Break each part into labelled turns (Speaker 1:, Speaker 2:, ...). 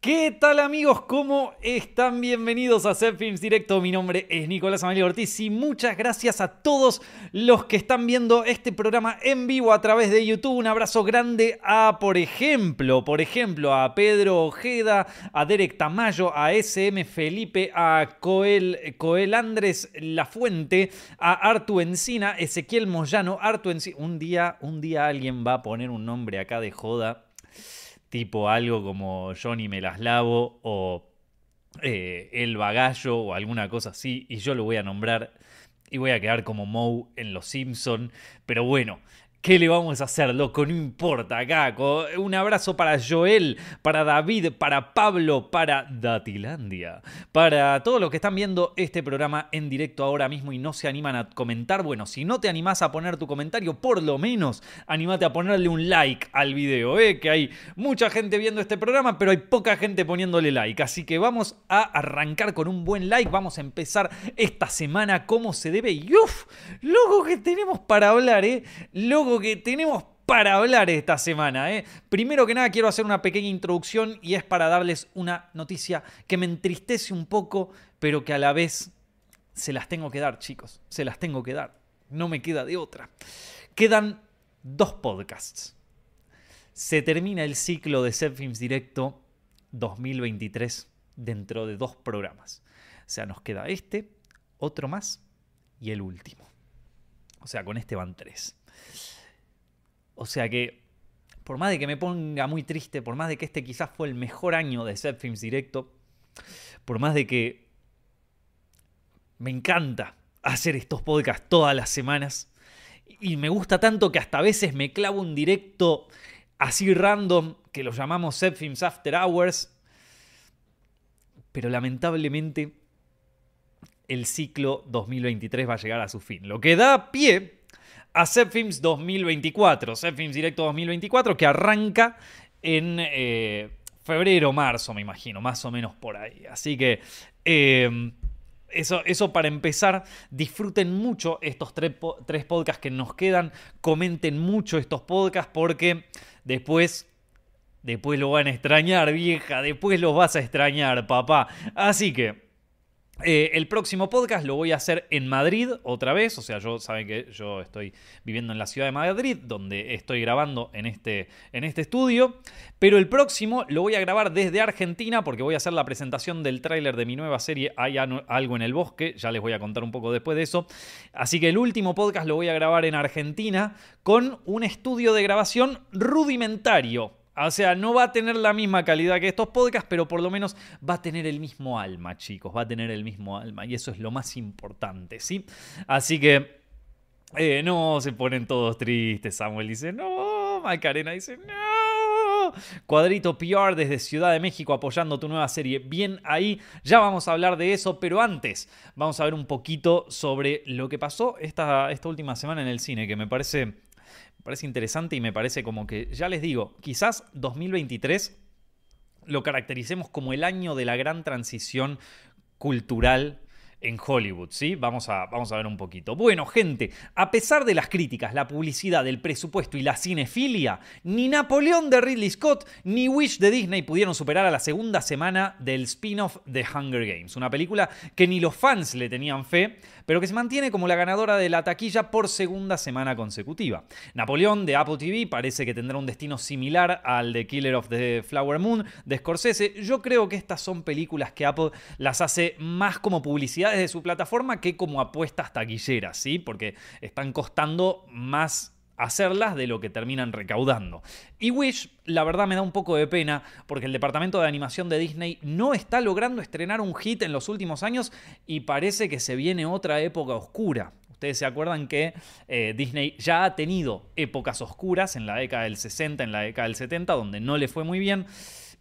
Speaker 1: ¿Qué tal amigos? ¿Cómo están? Bienvenidos a Set Films Directo. Mi nombre es Nicolás Amelio Ortiz y muchas gracias a todos los que están viendo este programa en vivo a través de YouTube. Un abrazo grande a, por ejemplo, por ejemplo, a Pedro Ojeda, a Derek Tamayo, a SM Felipe, a Coel, Coel Andrés Lafuente, a Artu Encina, Ezequiel Moyano, Artu Encina. Un día, un día alguien va a poner un nombre acá de joda tipo algo como Johnny me las lavo o eh, El Bagallo o alguna cosa así, y yo lo voy a nombrar y voy a quedar como Moe en Los Simpson, pero bueno, ¿Qué le vamos a hacer, loco? No importa, acá. Un abrazo para Joel, para David, para Pablo, para Datilandia. Para todos los que están viendo este programa en directo ahora mismo y no se animan a comentar, bueno, si no te animás a poner tu comentario, por lo menos anímate a ponerle un like al video, ¿eh? Que hay mucha gente viendo este programa, pero hay poca gente poniéndole like. Así que vamos a arrancar con un buen like. Vamos a empezar esta semana como se debe. Y uff, loco que tenemos para hablar, ¿eh? Loco que tenemos para hablar esta semana. ¿eh? Primero que nada quiero hacer una pequeña introducción y es para darles una noticia que me entristece un poco, pero que a la vez se las tengo que dar, chicos. Se las tengo que dar. No me queda de otra. Quedan dos podcasts. Se termina el ciclo de Set Films Directo 2023 dentro de dos programas. O sea, nos queda este, otro más y el último. O sea, con este van tres. O sea que, por más de que me ponga muy triste, por más de que este quizás fue el mejor año de Set Films Directo, por más de que me encanta hacer estos podcasts todas las semanas, y me gusta tanto que hasta a veces me clavo un directo así random, que lo llamamos Set Films After Hours, pero lamentablemente el ciclo 2023 va a llegar a su fin. Lo que da pie a Films 2024, Films Directo 2024, que arranca en eh, febrero, marzo, me imagino, más o menos por ahí. Así que em, eso, eso, para empezar, disfruten mucho estos tres, tres podcasts que nos quedan, comenten mucho estos podcasts porque después Después lo van a extrañar, vieja. Después los vas a extrañar, papá. Así que eh, el próximo podcast lo voy a hacer en Madrid otra vez, o sea, yo saben que yo estoy viviendo en la ciudad de Madrid, donde estoy grabando en este, en este estudio, pero el próximo lo voy a grabar desde Argentina porque voy a hacer la presentación del tráiler de mi nueva serie Hay algo en el bosque, ya les voy a contar un poco después de eso, así que el último podcast lo voy a grabar en Argentina con un estudio de grabación rudimentario, o sea, no va a tener la misma calidad que estos podcasts, pero por lo menos va a tener el mismo alma, chicos. Va a tener el mismo alma. Y eso es lo más importante, ¿sí? Así que eh, no se ponen todos tristes. Samuel dice, no. Macarena dice, no. Cuadrito PR desde Ciudad de México apoyando tu nueva serie. Bien ahí, ya vamos a hablar de eso, pero antes vamos a ver un poquito sobre lo que pasó esta, esta última semana en el cine, que me parece parece interesante y me parece como que, ya les digo, quizás 2023 lo caractericemos como el año de la gran transición cultural en Hollywood, ¿sí? Vamos a, vamos a ver un poquito. Bueno, gente, a pesar de las críticas, la publicidad, el presupuesto y la cinefilia, ni Napoleón de Ridley Scott ni Wish de Disney pudieron superar a la segunda semana del spin-off de Hunger Games, una película que ni los fans le tenían fe, pero que se mantiene como la ganadora de la taquilla por segunda semana consecutiva. Napoleón de Apple TV parece que tendrá un destino similar al de Killer of the Flower Moon de Scorsese. Yo creo que estas son películas que Apple las hace más como publicidad desde su plataforma que como apuestas taquilleras, ¿sí? Porque están costando más hacerlas de lo que terminan recaudando. Y Wish, la verdad me da un poco de pena porque el departamento de animación de Disney no está logrando estrenar un hit en los últimos años y parece que se viene otra época oscura. Ustedes se acuerdan que eh, Disney ya ha tenido épocas oscuras en la década del 60, en la década del 70, donde no le fue muy bien.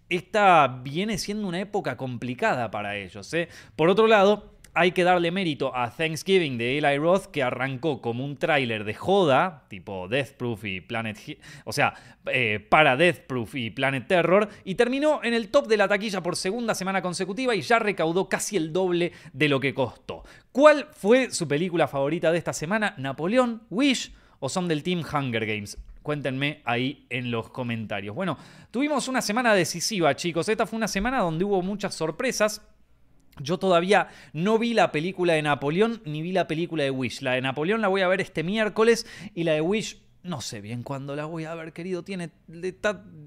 Speaker 1: Esta viene siendo una época complicada para ellos. ¿eh? Por otro lado, hay que darle mérito a Thanksgiving de Eli Roth, que arrancó como un tráiler de joda, tipo Death Proof y Planet... O sea, eh, para Death Proof y Planet Terror, y terminó en el top de la taquilla por segunda semana consecutiva y ya recaudó casi el doble de lo que costó. ¿Cuál fue su película favorita de esta semana? ¿Napoleón? ¿Wish? ¿O son del Team Hunger Games? Cuéntenme ahí en los comentarios. Bueno, tuvimos una semana decisiva, chicos. Esta fue una semana donde hubo muchas sorpresas. Yo todavía no vi la película de Napoleón ni vi la película de Wish. La de Napoleón la voy a ver este miércoles y la de Wish no sé bien cuándo la voy a ver, querido. Tiene, le,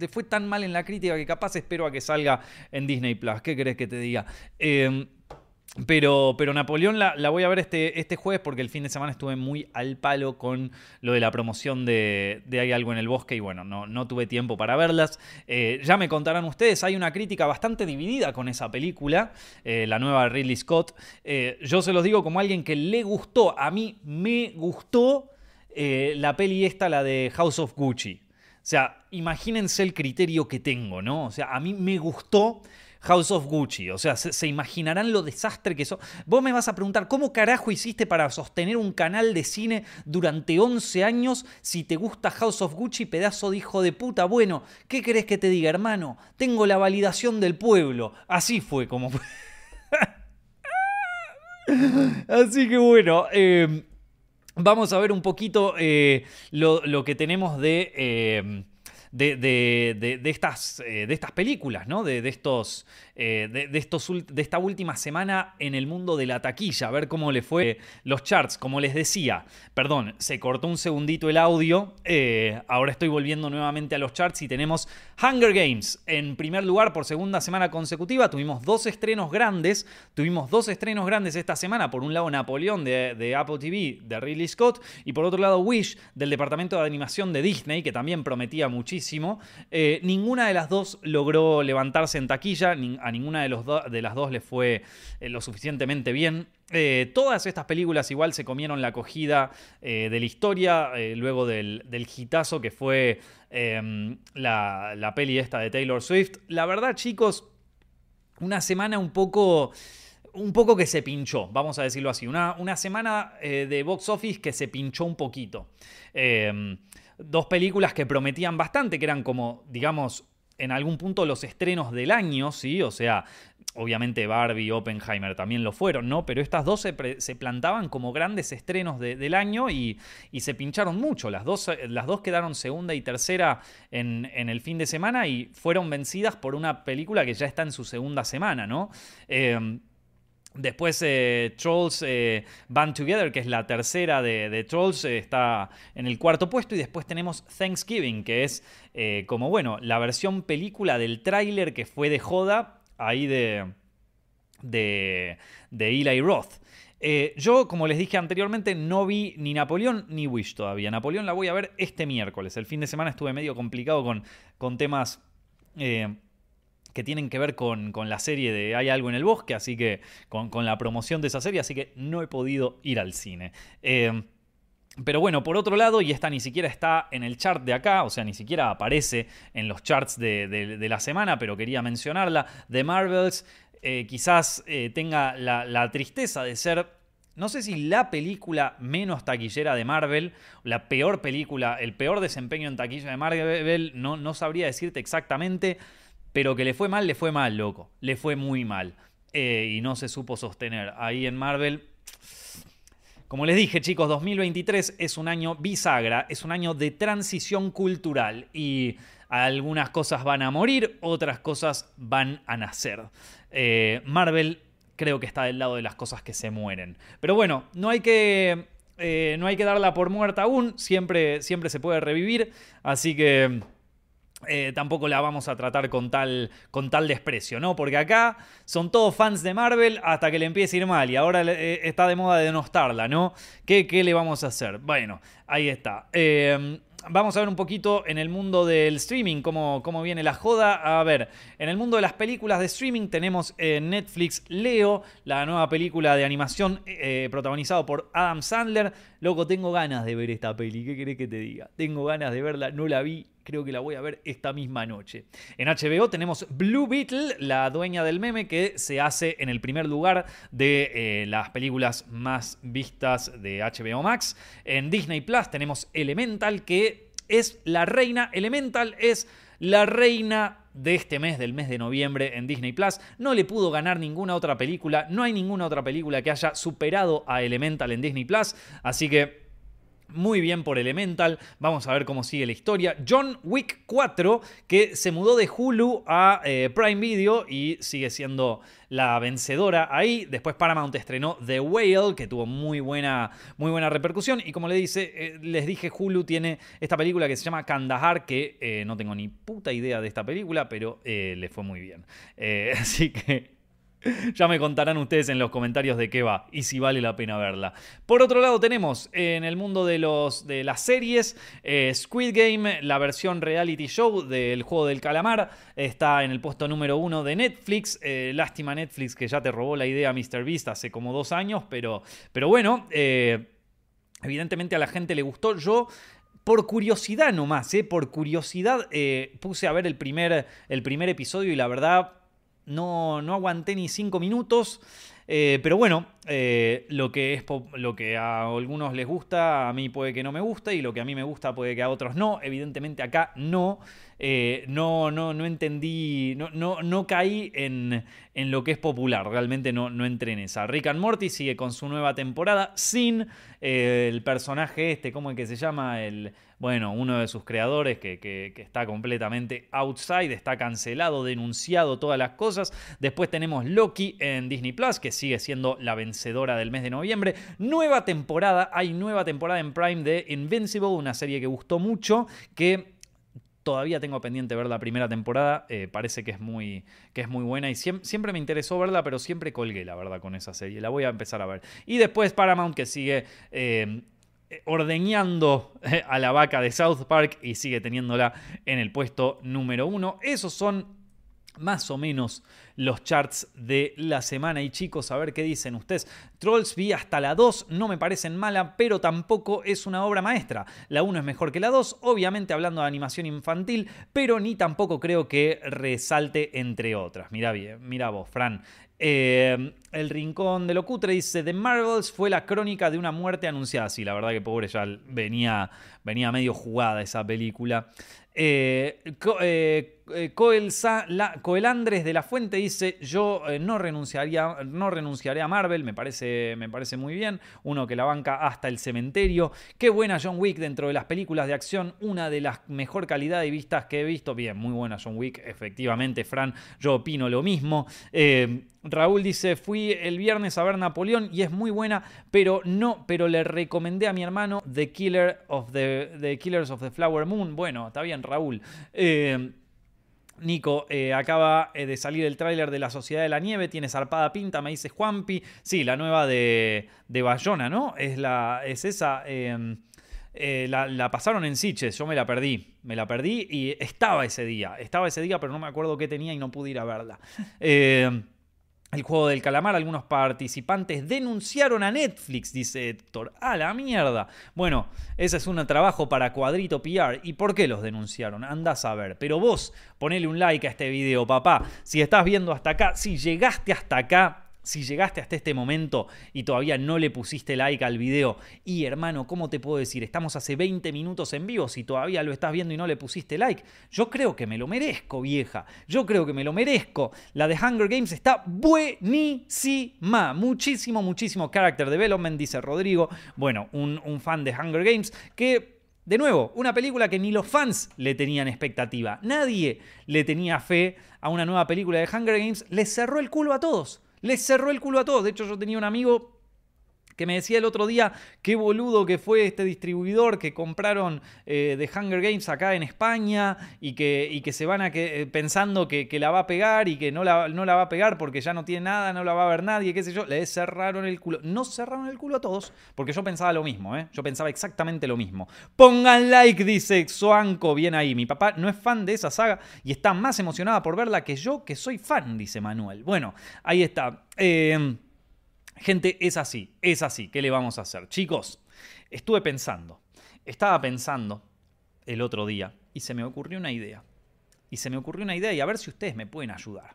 Speaker 1: fue tan mal en la crítica que capaz espero a que salga en Disney Plus. ¿Qué crees que te diga? Eh, pero, pero Napoleón la, voy a ver este, este jueves porque el fin de semana estuve muy al palo con lo de la promoción de, Hay algo en el bosque y bueno, no, no tuve tiempo para verlas. Eh, ya me contarán ustedes, hay una crítica bastante dividida con esa película, eh, la nueva Ridley Scott. Eh, yo se los digo como alguien que le gustó, a mí me gustó la peli esta, la de House of Gucci. O sea, imagínense el criterio que tengo, ¿no? O sea, a mí me gustó House of Gucci. O sea, se, imaginarán lo desastre que eso. Vos me vas a preguntar, ¿cómo carajo hiciste para sostener un canal de cine durante 11 años si te gusta House of Gucci, pedazo de hijo de puta? Bueno, ¿qué querés que te diga, hermano? Tengo la validación del pueblo. Así fue como fue. Así que bueno. Em, vamos a ver un poquito eh, lo, que tenemos de, em, de, de, estas, eh, de estas películas, ¿no? De, estos, eh, de, estos, de esta última semana en el mundo de la taquilla, a ver cómo le fue los charts. Como les decía, perdón, se cortó un segundito el audio, eh, ahora estoy volviendo nuevamente a los charts y tenemos Hunger Games en primer lugar por segunda semana consecutiva. Tuvimos dos estrenos grandes, tuvimos dos estrenos grandes esta semana, por un lado Napoleón de, Apple TV de Ridley Scott y por otro lado Wish del departamento de animación de Disney, que también prometía muchísimo eh, ninguna de las dos logró levantarse en taquilla, ninguna de, los de las dos le fue eh, lo suficientemente bien. Eh, todas estas películas igual se comieron la acogida de la historia luego del, del que fue em, la, la peli esta de Taylor Swift. La verdad, chicos, una semana un poco un poco que se pinchó, vamos a decirlo así. Una, una semana de box office que se pinchó un poquito. Em, dos películas que prometían bastante, que eran como, digamos, en algún punto los estrenos del año, ¿sí? O sea, obviamente Barbie y Oppenheimer también lo fueron, ¿no? Pero estas dos se, plantaban como grandes estrenos del año y, se pincharon mucho. Las dos, dos quedaron segunda y tercera en, el fin de semana y fueron vencidas por una película que ya está en su segunda semana, ¿no? Eh, Después eh, Trolls eh, Band Together, que es la tercera de, Trolls, eh, está en el cuarto puesto. Y después tenemos Thanksgiving, que es como, bueno, la versión película del tráiler que fue de joda ahí de, de, de Eli Roth. yo, como les dije anteriormente, no vi ni Napoleón ni Wish todavía. Napoleón la voy a ver este miércoles. El fin de semana estuve medio complicado con, con temas que tienen que ver con, la serie de Hay algo en el bosque, así que con, la promoción de esa serie, así que no he podido ir al cine. Eh, pero bueno, por otro lado, y esta ni siquiera está en el chart de acá, o sea, ni siquiera aparece en los charts de, la semana, pero quería mencionarla, The Marvels eh, quizás eh, tenga la, tristeza de ser no sé si la película menos taquillera de Marvel, la peor película, el peor desempeño en taquilla de Marvel, no, no sabría decirte exactamente, pero que le fue mal, le fue mal, loco. Le fue muy mal. Eh, y no se supo sostener. Ahí en Marvel. Como les dije, chicos, 2023 es un año bisagra, es un año de transición cultural. Y algunas cosas van a morir, otras cosas van a nacer. Eh, Marvel creo que está del lado de las cosas que se mueren. Pero bueno, no hay que. Eh, no hay que darla por muerta aún. Siempre, siempre se puede revivir. Así que. Eh, tampoco la vamos a tratar con tal, con tal desprecio, ¿no? Porque acá son todos fans de Marvel hasta que le empiece a ir mal y ahora eh, está de moda denostarla, ¿no? ¿Qué, ¿Qué, le vamos a hacer? Bueno, ahí está. Eh, vamos a ver un poquito en el mundo del streaming, cómo, cómo, viene la joda. A ver, en el mundo de las películas de streaming tenemos en Netflix Leo, la nueva película de animación protagonizado por Adam Sandler. Loco, tengo ganas de ver esta peli, ¿qué querés que te diga? Tengo ganas de verla, no la vi, creo que la voy a ver esta misma noche. En HBO tenemos Blue Beetle, la dueña del meme, que se hace en el primer lugar de eh, las películas más vistas de HBO Max. En Disney Plus tenemos Elemental, que es la reina. Elemental es la reina de este mes, del mes de noviembre en Disney Plus. No le pudo ganar ninguna otra película. No hay ninguna otra película que haya superado a Elemental en Disney Plus. Así que Muy bien por Elemental. Vamos a ver cómo sigue la historia. John Wick 4, que se mudó de Hulu a eh, Prime Video y sigue siendo la vencedora ahí. Después Paramount estrenó The Whale, que tuvo muy buena, muy buena repercusión. Y como le dice, eh, les dije, Hulu tiene esta película que se llama Kandahar, que eh, no tengo ni puta idea de esta película, pero le fue muy bien. así que ya me contarán ustedes en los comentarios de qué va y si vale la pena verla. Por otro lado tenemos en el mundo de, los, de las series eh, Squid Game, la versión reality show del juego del calamar, está en el puesto número uno de Netflix. Eh, lástima Netflix que ya te robó la idea Mr. Beast hace como dos años, pero, pero bueno, eh, evidentemente a la gente le gustó. Yo por curiosidad nomás, por curiosidad puse a ver el primer, el primer episodio y la verdad no, no aguanté ni cinco minutos. Eh, pero bueno, eh, lo, que es lo que a algunos les gusta, a mí puede que no me guste, y lo que a mí me gusta puede que a otros no. Evidentemente acá no. Eh, no, no, no entendí, no, no, no caí en, en, lo que es popular, realmente no, no entré en esa. Rick and Morty sigue con su nueva temporada sin el personaje este, ¿cómo es que se llama? El, bueno, uno de sus creadores que, está completamente outside, está cancelado, denunciado, todas las cosas. Después tenemos Loki en Disney Plus, que sigue siendo la vencedora del mes de noviembre. Nueva temporada, hay nueva temporada en Prime de Invincible, una serie que gustó mucho, que todavía tengo pendiente ver la primera temporada. Eh, parece que es muy, que es muy buena y siempre, me interesó verla, pero siempre colgué, la verdad, con esa serie. La voy a empezar a ver. Y después Paramount, que sigue eh, ordeñando eh, a la vaca de South Park y sigue teniéndola en el puesto número uno. Esos son más o menos los charts de la semana. Y chicos, a ver qué dicen ustedes. Trolls vi hasta la 2, no me parecen mala, pero tampoco es una obra maestra. La 1 es mejor que la 2, obviamente hablando de animación infantil, pero ni tampoco creo que resalte entre otras. Mira bien, mira vos, Fran. Eh, el Rincón de lo Cutre dice: The Marvels fue la crónica de una muerte anunciada. Sí, la verdad que pobre ya venía, venía medio jugada esa película. Eh, eh, eh, Coel, Andrés de la Fuente dice: Yo no, renunciaría, no renunciaré a Marvel, me parece, me parece muy bien. Uno que la banca hasta el cementerio. Qué buena John Wick dentro de las películas de acción, una de las mejor calidad de vistas que he visto. Bien, muy buena John Wick, efectivamente, Fran. Yo opino lo mismo. Raúl dice: Fui el viernes a ver Napoleón y es muy buena, pero no, pero le recomendé a mi hermano The Killer of the, the Killers of the Flower Moon. Bueno, está bien, Raúl. Eh, Nico, eh, acaba eh, de salir el tráiler de La Sociedad de la Nieve, tiene zarpada pinta, me dice Juanpi. Sí, la nueva de, de Bayona, ¿no? Es, la, es esa. Em, la, la, pasaron en Siches, yo me la perdí. Me la perdí y estaba ese día. Estaba ese día, pero no me acuerdo qué tenía y no pude ir a verla. Eh, el juego del calamar, algunos participantes denunciaron a Netflix, dice Héctor. ¡A la mierda! Bueno, ese es un trabajo para Cuadrito PR. ¿Y por qué los denunciaron? Andás a ver. Pero vos, ponele un like a este video, papá. Si estás viendo hasta acá, si llegaste hasta acá, si llegaste hasta este momento y todavía no le pusiste like al video, y hermano, ¿cómo te puedo decir? Estamos hace 20 minutos en vivo, si todavía lo estás viendo y no le pusiste like, yo creo que me lo merezco, vieja. Yo creo que me lo merezco. La de Hunger Games está buenísima. Muchísimo, muchísimo character development, dice Rodrigo. Bueno, un, fan de Hunger Games que de nuevo, una película que ni los fans le tenían expectativa. Nadie le tenía fe a una nueva película de Hunger Games. Le cerró el culo a todos. Les cerró el culo a todos. De hecho, yo tenía un amigo que me decía el otro día qué boludo que fue este distribuidor que compraron eh, de Hunger Games acá en España y que, y que se van a que, eh, pensando que, la va a pegar y que no la, no la va a pegar porque ya no tiene nada, no la va a ver nadie, qué sé yo. Le cerraron el culo. No cerraron el culo a todos porque yo pensaba lo mismo, ¿eh? Yo pensaba exactamente lo mismo. Pongan like, dice Xoanco, bien ahí. Mi papá no es fan de esa saga y está más emocionada por verla que yo, que soy fan, dice Manuel. Bueno, ahí está. Eh, Gente, es así, es así. ¿Qué le vamos a hacer? Chicos, estuve pensando, estaba pensando el otro día y se me ocurrió una idea. Y se me ocurrió una idea y a ver si ustedes me pueden ayudar.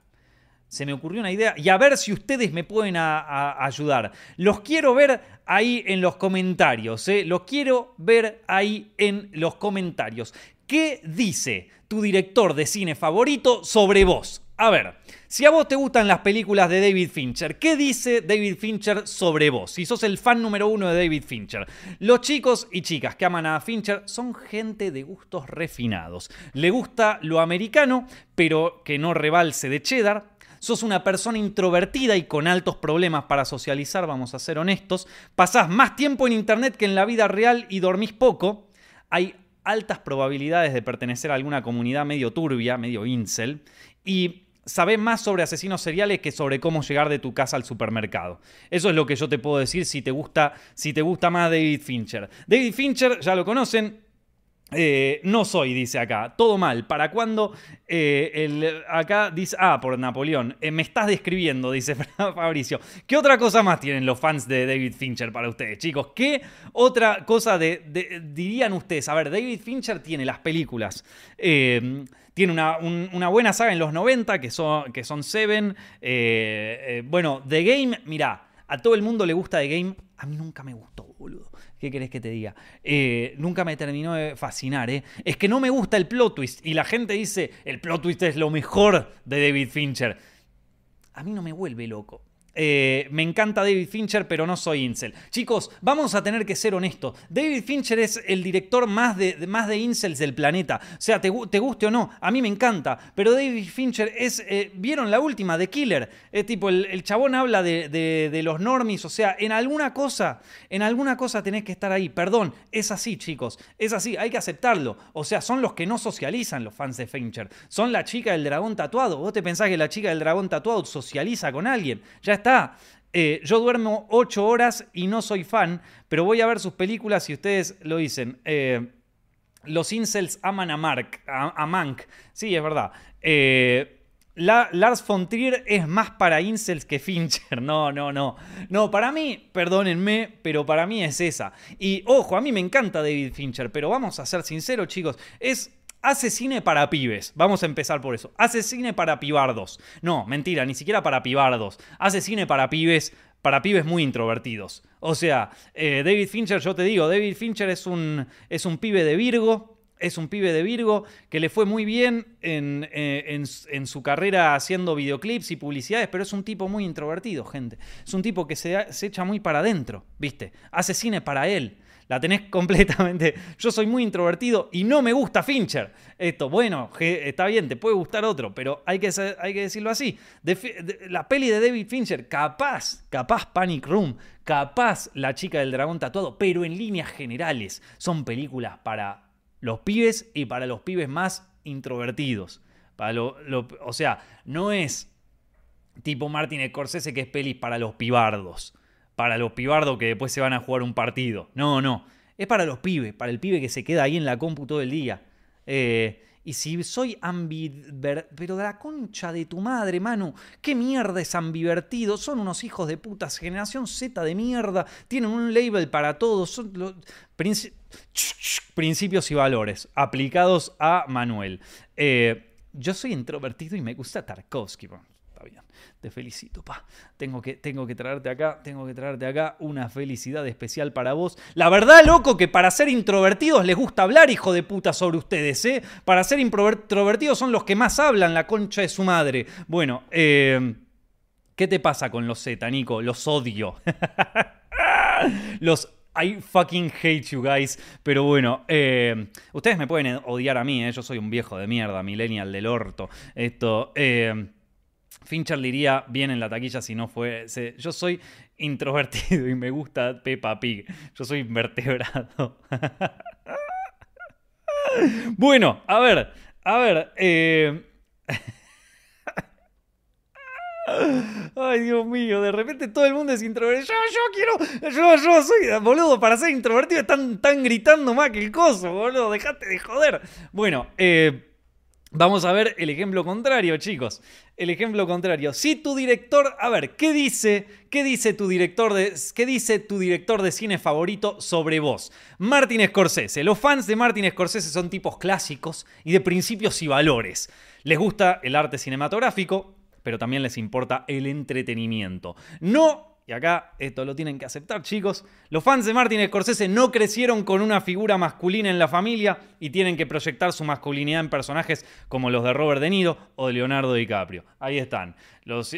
Speaker 1: Se me ocurrió una idea y a ver si ustedes me pueden ayudar. Los quiero ver ahí en los comentarios. ¿eh? Los quiero ver ahí en los comentarios. ¿Qué dice tu director de cine favorito sobre vos? A ver, si a vos te gustan las películas de David Fincher, ¿qué dice David Fincher sobre vos? Si sos el fan número uno de David Fincher. Los chicos y chicas que aman a Fincher son gente de gustos refinados. Le gusta lo americano, pero que no rebalse de cheddar. Sos una persona introvertida y con altos problemas para socializar, vamos a ser honestos. Pasás más tiempo en internet que en la vida real y dormís poco. Hay altas probabilidades de pertenecer a alguna comunidad medio turbia, medio incel. Y sabés más sobre asesinos seriales que sobre cómo llegar de tu casa al supermercado. Eso es lo que yo te puedo decir si te gusta, si te gusta más David Fincher. David Fincher, ya lo conocen, eh, no soy, dice acá. Todo mal. ¿Para cuándo? Eh, acá dice. Ah, por Napoleón. Eh, me estás describiendo, dice Fabricio. ¿Qué otra cosa más tienen los fans de David Fincher para ustedes, chicos? ¿Qué otra cosa de, dirían ustedes? A ver, David Fincher tiene las películas. Tiene una, buena saga en los 90, que son, que son Seven. Bueno, The Game, mirá, a todo el mundo le gusta The Game. A mí nunca me gustó, boludo. ¿Qué querés que te diga? Eh, nunca me terminó de fascinar, ¿eh? Es que no me gusta el plot twist. Y la gente dice, el plot twist es lo mejor de David Fincher. A mí no me vuelve loco. Eh, me encanta David Fincher, pero no soy incel. Chicos, vamos a tener que ser honestos. David Fincher es el director más de, más de incels del planeta. O sea, te, guste o no, a mí me encanta. Pero David Fincher es. Eh, ¿Vieron la última? The Killer. Es tipo, el, chabón habla de, los normies. O sea, en alguna cosa, en alguna cosa tenés que estar ahí. Perdón, es así, chicos. Es así, hay que aceptarlo. O sea, son los que no socializan los fans de Fincher. Son la chica del dragón tatuado. ¿Vos te pensás que la chica del dragón tatuado socializa con alguien? Ya está Eh, yo duermo 8 horas y no soy fan, pero voy a ver sus películas y ustedes lo dicen. Eh, los incels aman a Mark, a, Mank. Sí, es verdad. Eh, Lars von Trier es más para incels que Fincher. No, no, no. No, para mí, perdónenme, pero para mí es esa. Y ojo, a mí me encanta David Fincher, pero vamos a ser sinceros, chicos. Es hace cine para pibes. Vamos a empezar por eso. Hace cine para pibardos. No, mentira, ni siquiera para pibardos. Hace cine para pibes, para pibes muy introvertidos. O sea, eh, David Fincher, yo te digo, David Fincher es un, es un pibe de Virgo. Es un pibe de Virgo que le fue muy bien en, eh, su carrera haciendo videoclips y publicidades, pero es un tipo muy introvertido, gente. Es un tipo que se, se echa muy para adentro, ¿viste? Hace cine para él la tenés completamente. Yo soy muy introvertido y no me gusta Fincher. Esto, bueno, está bien, te puede gustar otro, pero hay que, hay que decirlo así. la peli de David Fincher, capaz, capaz Panic Room, capaz La chica del dragón tatuado, pero en líneas generales son películas para los pibes y para los pibes más introvertidos. O sea, no es tipo Martin Scorsese que es pelis para los pibardos para los pibardos que después se van a jugar un partido. No, no. Es para los pibes, para el pibe que se queda ahí en la compu todo el día. Eh, y si soy ambiver... Pero de la concha de tu madre, Manu. ¿Qué mierda es ambivertido? Son unos hijos de putas. Generación Z de mierda. Tienen un label para todos. Son Principios y valores aplicados a Manuel. Eh, yo soy introvertido y me gusta Tarkovsky te felicito, pa. Tengo que, tengo que traerte acá, tengo que traerte acá una felicidad especial para vos. La verdad, loco, que para ser introvertidos les gusta hablar, hijo de puta, sobre ustedes, ¿eh? Para ser introvertidos son los que más hablan, la concha de su madre. Bueno, eh, ¿qué te pasa con los Z, Nico? Los odio. los I fucking hate you guys. Pero bueno, eh, ustedes me pueden odiar a mí, ¿eh? yo soy un viejo de mierda, millennial del orto. Esto. Eh, Fincher le iría bien en la taquilla si no fue. yo soy introvertido y me gusta Peppa Pig. Yo soy invertebrado. bueno, a ver, a ver. Eh, ay, Dios mío, de repente todo el mundo es introvertido. Yo, yo quiero. Yo, yo soy. Boludo, para ser introvertido están, están gritando más que el coso, boludo. Dejate de joder. Bueno, eh. Vamos a ver el ejemplo contrario, chicos. El ejemplo contrario. Si tu director, a ver, ¿qué dice, qué dice tu director de, qué dice tu director de cine favorito sobre vos? Martin Scorsese. Los fans de Martin Scorsese son tipos clásicos y de principios y valores. Les gusta el arte cinematográfico, pero también les importa el entretenimiento. No y acá esto lo tienen que aceptar, chicos. Los fans de Martin Scorsese no crecieron con una figura masculina en la familia y tienen que proyectar su masculinidad en personajes como los de Robert De Niro o de Leonardo DiCaprio. Ahí están. Los,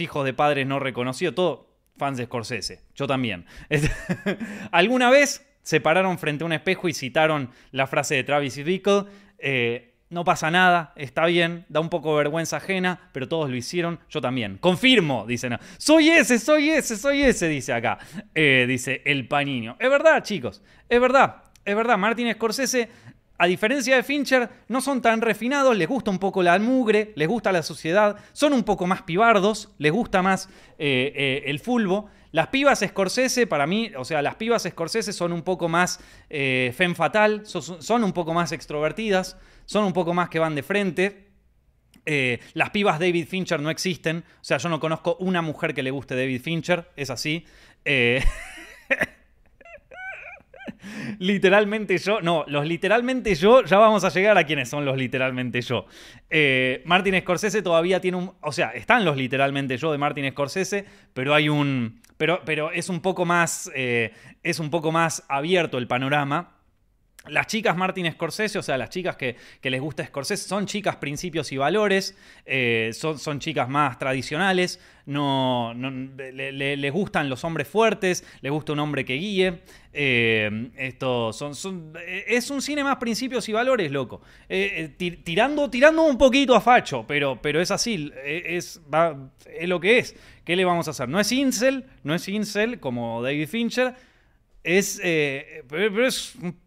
Speaker 1: hijos de padres no reconocidos, todo fans de Scorsese. Yo también. ¿Alguna vez se pararon frente a un espejo y citaron la frase de Travis Bickle? Eh, no pasa nada, está bien, da un poco de vergüenza ajena, pero todos lo hicieron, yo también. Confirmo, dicen. Soy ese, soy ese, soy ese, dice acá. Eh, dice el pañino. Es verdad, chicos, es verdad, es verdad. Martin Scorsese, a diferencia de Fincher, no son tan refinados, les gusta un poco la mugre, les gusta la sociedad, son un poco más pibardos, les gusta más eh, eh, el fulbo. Las pibas Scorsese, para mí, o sea, las pibas Scorsese son un poco más femme fatal, son, un poco más extrovertidas, son un poco más que van de frente. Eh, las pibas David Fincher no existen, o sea, yo no conozco una mujer que le guste David Fincher, es así. Eh, literalmente yo, no, los literalmente yo, ya vamos a llegar a quienes son los literalmente yo. Martin Scorsese todavía tiene un, o sea, están los literalmente yo de Martin Scorsese, pero hay un, pero, pero es, un poco más, eh, es un poco más abierto el panorama. Las chicas Martin Scorsese, o sea, las chicas que, les gusta Scorsese, son chicas principios y valores, eh, son, son, chicas más tradicionales, no, les gustan los hombres fuertes, les gusta un hombre que guíe. Eh, esto son, son, es un cine más principios y valores, loco. tirando, tirando un poquito a facho, pero, pero es así, es, es lo que es. ¿Qué le vamos a hacer? No es incel, no es incel como David Fincher, es, pero es un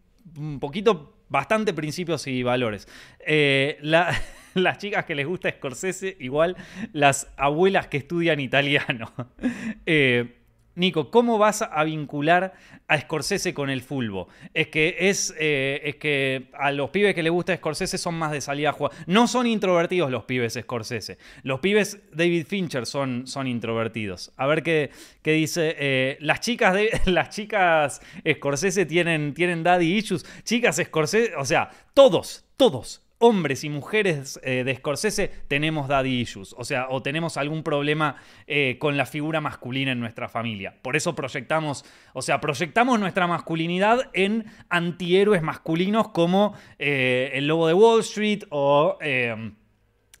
Speaker 1: poquito, bastante principios y valores. Eh, las chicas que les gusta Scorsese, igual las abuelas que estudian italiano. Eh, Nico, ¿cómo vas a vincular a Scorsese con el fulbo? Es que es, eh, es que a los pibes que les gusta Scorsese son más de salida a jugar. No son introvertidos los pibes Scorsese. Los pibes David Fincher son, son introvertidos. A ver qué, qué dice. Eh, las chicas de, las chicas Scorsese tienen, tienen daddy issues. Chicas Scorsese, o sea, todos, todos hombres y mujeres eh, de Scorsese tenemos daddy issues, o sea, o tenemos algún problema eh, con la figura masculina en nuestra familia. Por eso proyectamos, o sea, proyectamos nuestra masculinidad en antihéroes masculinos como eh, el Lobo de Wall Street o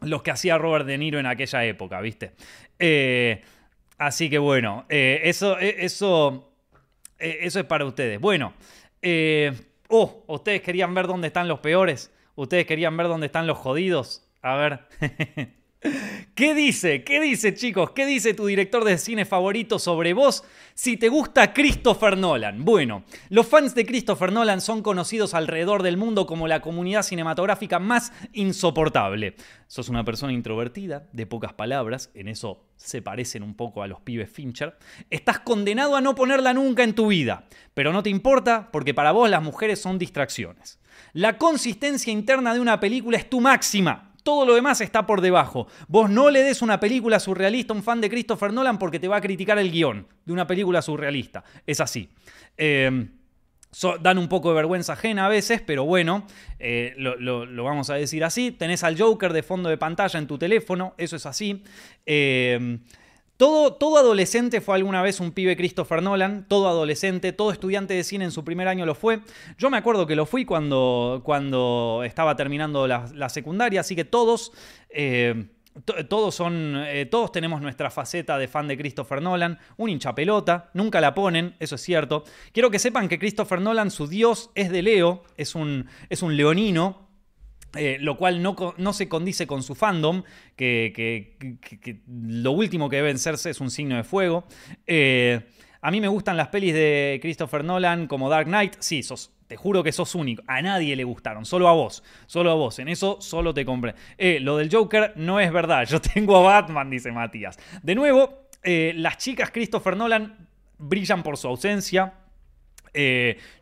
Speaker 1: los que hacía Robert De Niro en aquella época, ¿viste? así que bueno, eso, eso, eso es para ustedes. Bueno, oh, ustedes querían ver dónde están los peores. Ustedes querían ver dónde están los jodidos. A ver. ¿Qué dice? ¿Qué dice, chicos? ¿Qué dice tu director de cine favorito sobre vos si te gusta Christopher Nolan? Bueno, los fans de Christopher Nolan son conocidos alrededor del mundo como la comunidad cinematográfica más insoportable. Sos una persona introvertida, de pocas palabras, en eso se parecen un poco a los pibes Fincher. Estás condenado a no ponerla nunca en tu vida, pero no te importa porque para vos las mujeres son distracciones. La consistencia interna de una película es tu máxima. Todo lo demás está por debajo. Vos no le des una película surrealista a un fan de Christopher Nolan porque te va a criticar el guion de una película surrealista. Es así. Em, dan un poco de vergüenza ajena a veces, pero bueno, eh, lo, vamos a decir así. Tenés al Joker de fondo de pantalla en tu teléfono, eso es así. Em, todo, adolescente fue alguna vez un pibe Christopher Nolan, todo adolescente, todo estudiante de cine en su primer año lo fue. Yo me acuerdo que lo fui cuando, cuando estaba terminando la, secundaria, así que todos... Eh, todos son. Eh, todos tenemos nuestra faceta de fan de Christopher Nolan. Un hincha pelota. Nunca la ponen, eso es cierto. Quiero que sepan que Christopher Nolan, su dios, es de Leo. Es un, es un leonino. Eh, lo cual no, no, se condice con su fandom, que, lo último que debe vencerse es un signo de fuego. Eh, a mí me gustan las pelis de Christopher Nolan como Dark Knight. Sí, te juro que sos único. A nadie le gustaron, solo a vos. Solo a vos. En eso solo te compré. Eh, lo del Joker no es verdad. Yo tengo a Batman, dice Matías. De nuevo, las chicas Christopher Nolan brillan por su ausencia.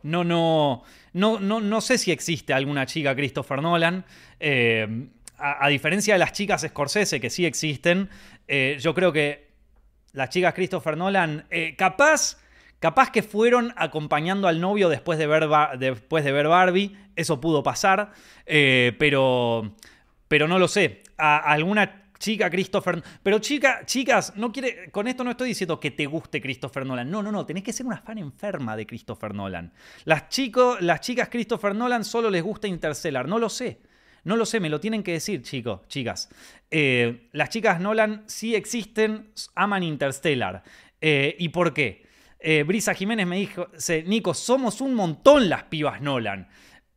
Speaker 1: No, no. No, no, sé si existe alguna chica Christopher Nolan. Eh, a, diferencia de las chicas Scorsese, que sí existen, eh, yo creo que las chicas Christopher Nolan, eh, capaz, capaz que fueron acompañando al novio después de ver, después de ver Barbie, eso pudo pasar, pero, pero no lo sé. Alguna chica Christopher. Pero chica, chicas, no quiere. Con esto no estoy diciendo que te guste Christopher Nolan. No, no, no. Tenés que ser una fan enferma de Christopher Nolan. Las, las chicas Christopher Nolan solo les gusta Interstellar. No lo sé. No lo sé, me lo tienen que decir, chicos, chicas. Eh, las chicas Nolan sí existen, aman Interstellar. Eh, ¿Y por qué? Eh, Brisa Jiménez me dijo, Nico, somos un montón las pibas Nolan.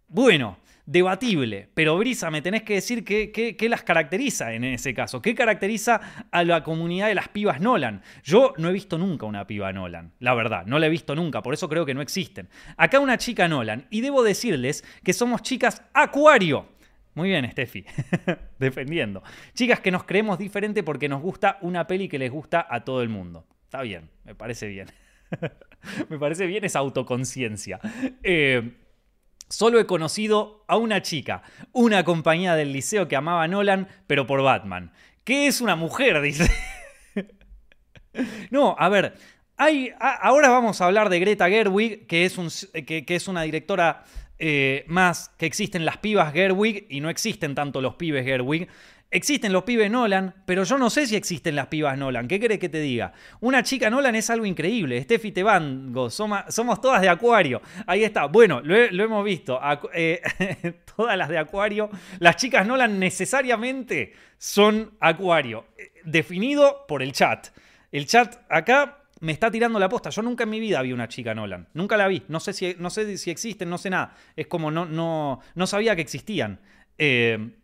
Speaker 1: Bueno, debatible, pero Brisa, me tenés que decir qué, las caracteriza en ese caso. ¿Qué caracteriza a la comunidad de las pibas Nolan? Yo no he visto nunca una piba Nolan, la verdad, no la he visto nunca, por eso creo que no existen. Acá una chica Nolan, y debo decirles que somos chicas Acuario. Muy bien, Steffi, defendiendo. Chicas que nos creemos diferente porque nos gusta una peli que les gusta a todo el mundo. Está bien, me parece bien. me parece bien esa autoconciencia. Eh, Solo he conocido a una chica, una compañía del liceo que amaba a Nolan, pero por Batman. ¿Qué es una mujer? Dice. no, a ver, ahora vamos a hablar de Greta Gerwig, que es, un, que, es una directora eh, más que existen las pibas Gerwig y no existen tanto los pibes Gerwig. Existen los pibes Nolan, pero yo no sé si existen las pibas Nolan. ¿Qué querés que te diga? Una chica Nolan es algo increíble. Steffi Tebango, somos, somos todas de Acuario. Ahí está. Bueno, lo, hemos visto. Eh, todas las de Acuario. Las chicas Nolan necesariamente son Acuario. Eh, definido por el chat. El chat acá me está tirando la posta. Yo nunca en mi vida vi una chica Nolan. Nunca la vi. No sé si, no sé si existen, no sé nada. Es como no, no, no sabía que existían. Eh,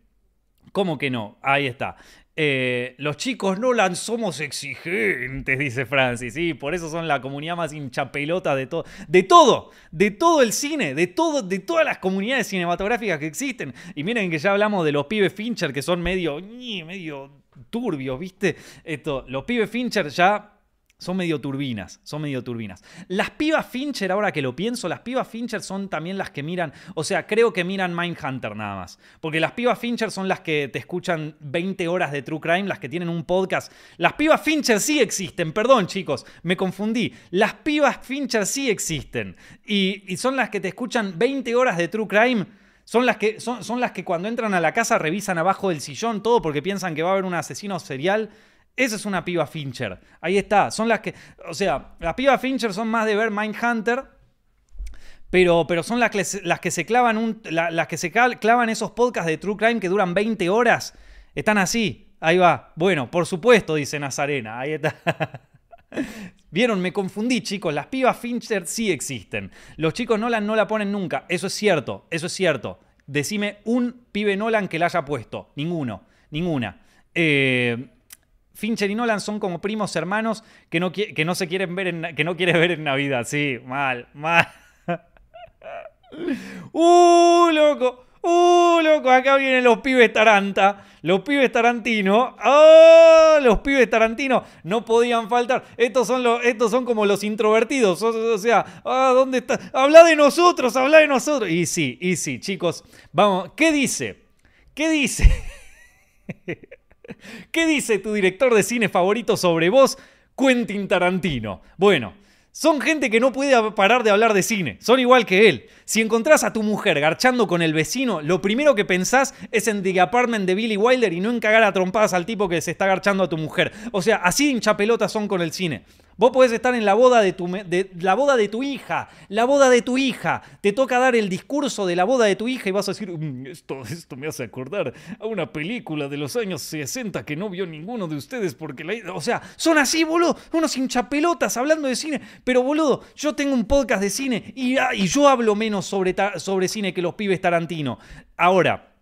Speaker 1: ¿Cómo que no? Ahí está. Eh, los chicos Nolan somos exigentes, dice Francis. Sí, por eso son la comunidad más hinchapelota de todo. De todo, de todo el cine, de todo, de todas las comunidades cinematográficas que existen. Y miren que ya hablamos de los pibes Fincher que son medio, medio turbios, ¿viste? Esto, los pibes Fincher ya son medio turbinas, son medio turbinas. Las pibas Fincher, ahora que lo pienso, las pibas Fincher son también las que miran, o sea, creo que miran Mindhunter nada más. Porque las pibas Fincher son las que te escuchan 20 horas de True Crime, las que tienen un podcast. Las pibas Fincher sí existen, perdón chicos, me confundí. Las pibas Fincher sí existen. Y, son las que te escuchan 20 horas de True Crime. Son las, que, son, son las que cuando entran a la casa revisan abajo del sillón todo porque piensan que va a haber un asesino serial. Esa es una piba Fincher. Ahí está. Son las que. O sea, las pibas Fincher son más de ver Mindhunter. Pero, pero son las que, las que se clavan las que se clavan esos podcasts de True Crime que duran 20 horas. Están así. Ahí va. Bueno, por supuesto, dice Nazarena. Ahí está. Vieron, me confundí, chicos. Las pibas Fincher sí existen. Los chicos Nolan no la ponen nunca. Eso es cierto. Eso es cierto. Decime un pibe Nolan que la haya puesto. Ninguno. Ninguna. Eh, Fincher y Nolan son como primos hermanos que no, que no se quieren ver en, que no quiere ver en Navidad. Sí, mal, mal. ¡Uh, loco! ¡Uh, loco! Acá vienen los pibes Taranta. Los pibes Tarantino. ¡Oh! Los pibes Tarantino no podían faltar. Estos son, los, estos son como los introvertidos. O, sea, ah, ¿dónde está? Habla de nosotros, habla de nosotros. Y sí, y sí, chicos. Vamos, ¿qué dice? ¿Qué dice? ¿Qué dice tu director de cine favorito sobre vos, Quentin Tarantino? Bueno, son gente que no puede parar de hablar de cine, son igual que él. Si encontrás a tu mujer garchando con el vecino, lo primero que pensás es en The Apartment de Billy Wilder y no en cagar a trompadas al tipo que se está garchando a tu mujer. O sea, así hinchapelotas son con el cine. Vos podés estar en la boda de, tu, de la boda de tu hija, la boda de tu hija. Te toca dar el discurso de la boda de tu hija y vas a decir, mm, esto, esto me hace acordar a una película de los años 60 que no vio ninguno de ustedes porque la... O sea, son así, boludo, unos hinchapelotas hablando de cine. Pero, boludo, yo tengo un podcast de cine y, ah, y yo hablo menos sobre, sobre cine que los pibes Tarantino. Ahora...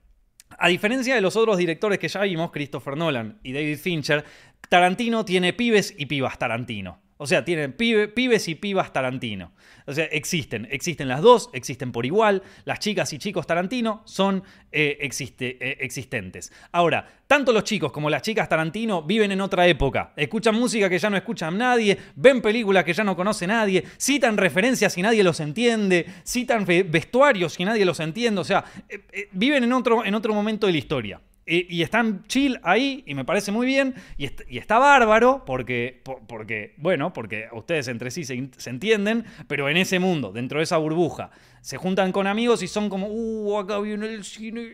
Speaker 1: A diferencia de los otros directores que ya vimos, Christopher Nolan y David Fincher, Tarantino tiene pibes y pibas Tarantino. O sea, tienen pibes y pibas Tarantino. O sea, existen, existen las dos, existen por igual. Las chicas y chicos Tarantino son eh, eh, existentes. Ahora, tanto los chicos como las chicas Tarantino viven en otra época. Escuchan música que ya no escuchan nadie, ven películas que ya no conoce nadie, citan referencias y nadie los entiende, citan vestuarios y nadie los entiende. O sea, eh, viven en otro, en otro momento de la historia. Y, están chill ahí y me parece muy bien. Y, está bárbaro porque, porque, bueno, porque ustedes entre sí se, entienden, pero en ese mundo, dentro de esa burbuja, se juntan con amigos y son como, uh, acá viene el cine.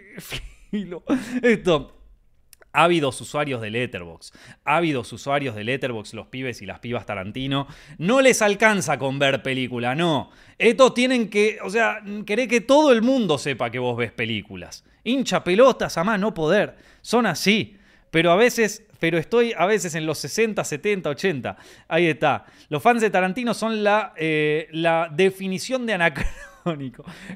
Speaker 1: Esto. Ávidos usuarios de Letterbox, ávidos usuarios de Letterbox, los pibes y las pibas Tarantino, no les alcanza con ver película, no. Estos tienen que, o sea, querés que todo el mundo sepa que vos ves películas. Hincha pelotas a más no poder. Son así. Pero a veces, pero estoy a veces en los 60, 70, 80. Ahí está. Los fans de Tarantino son la, eh, la definición de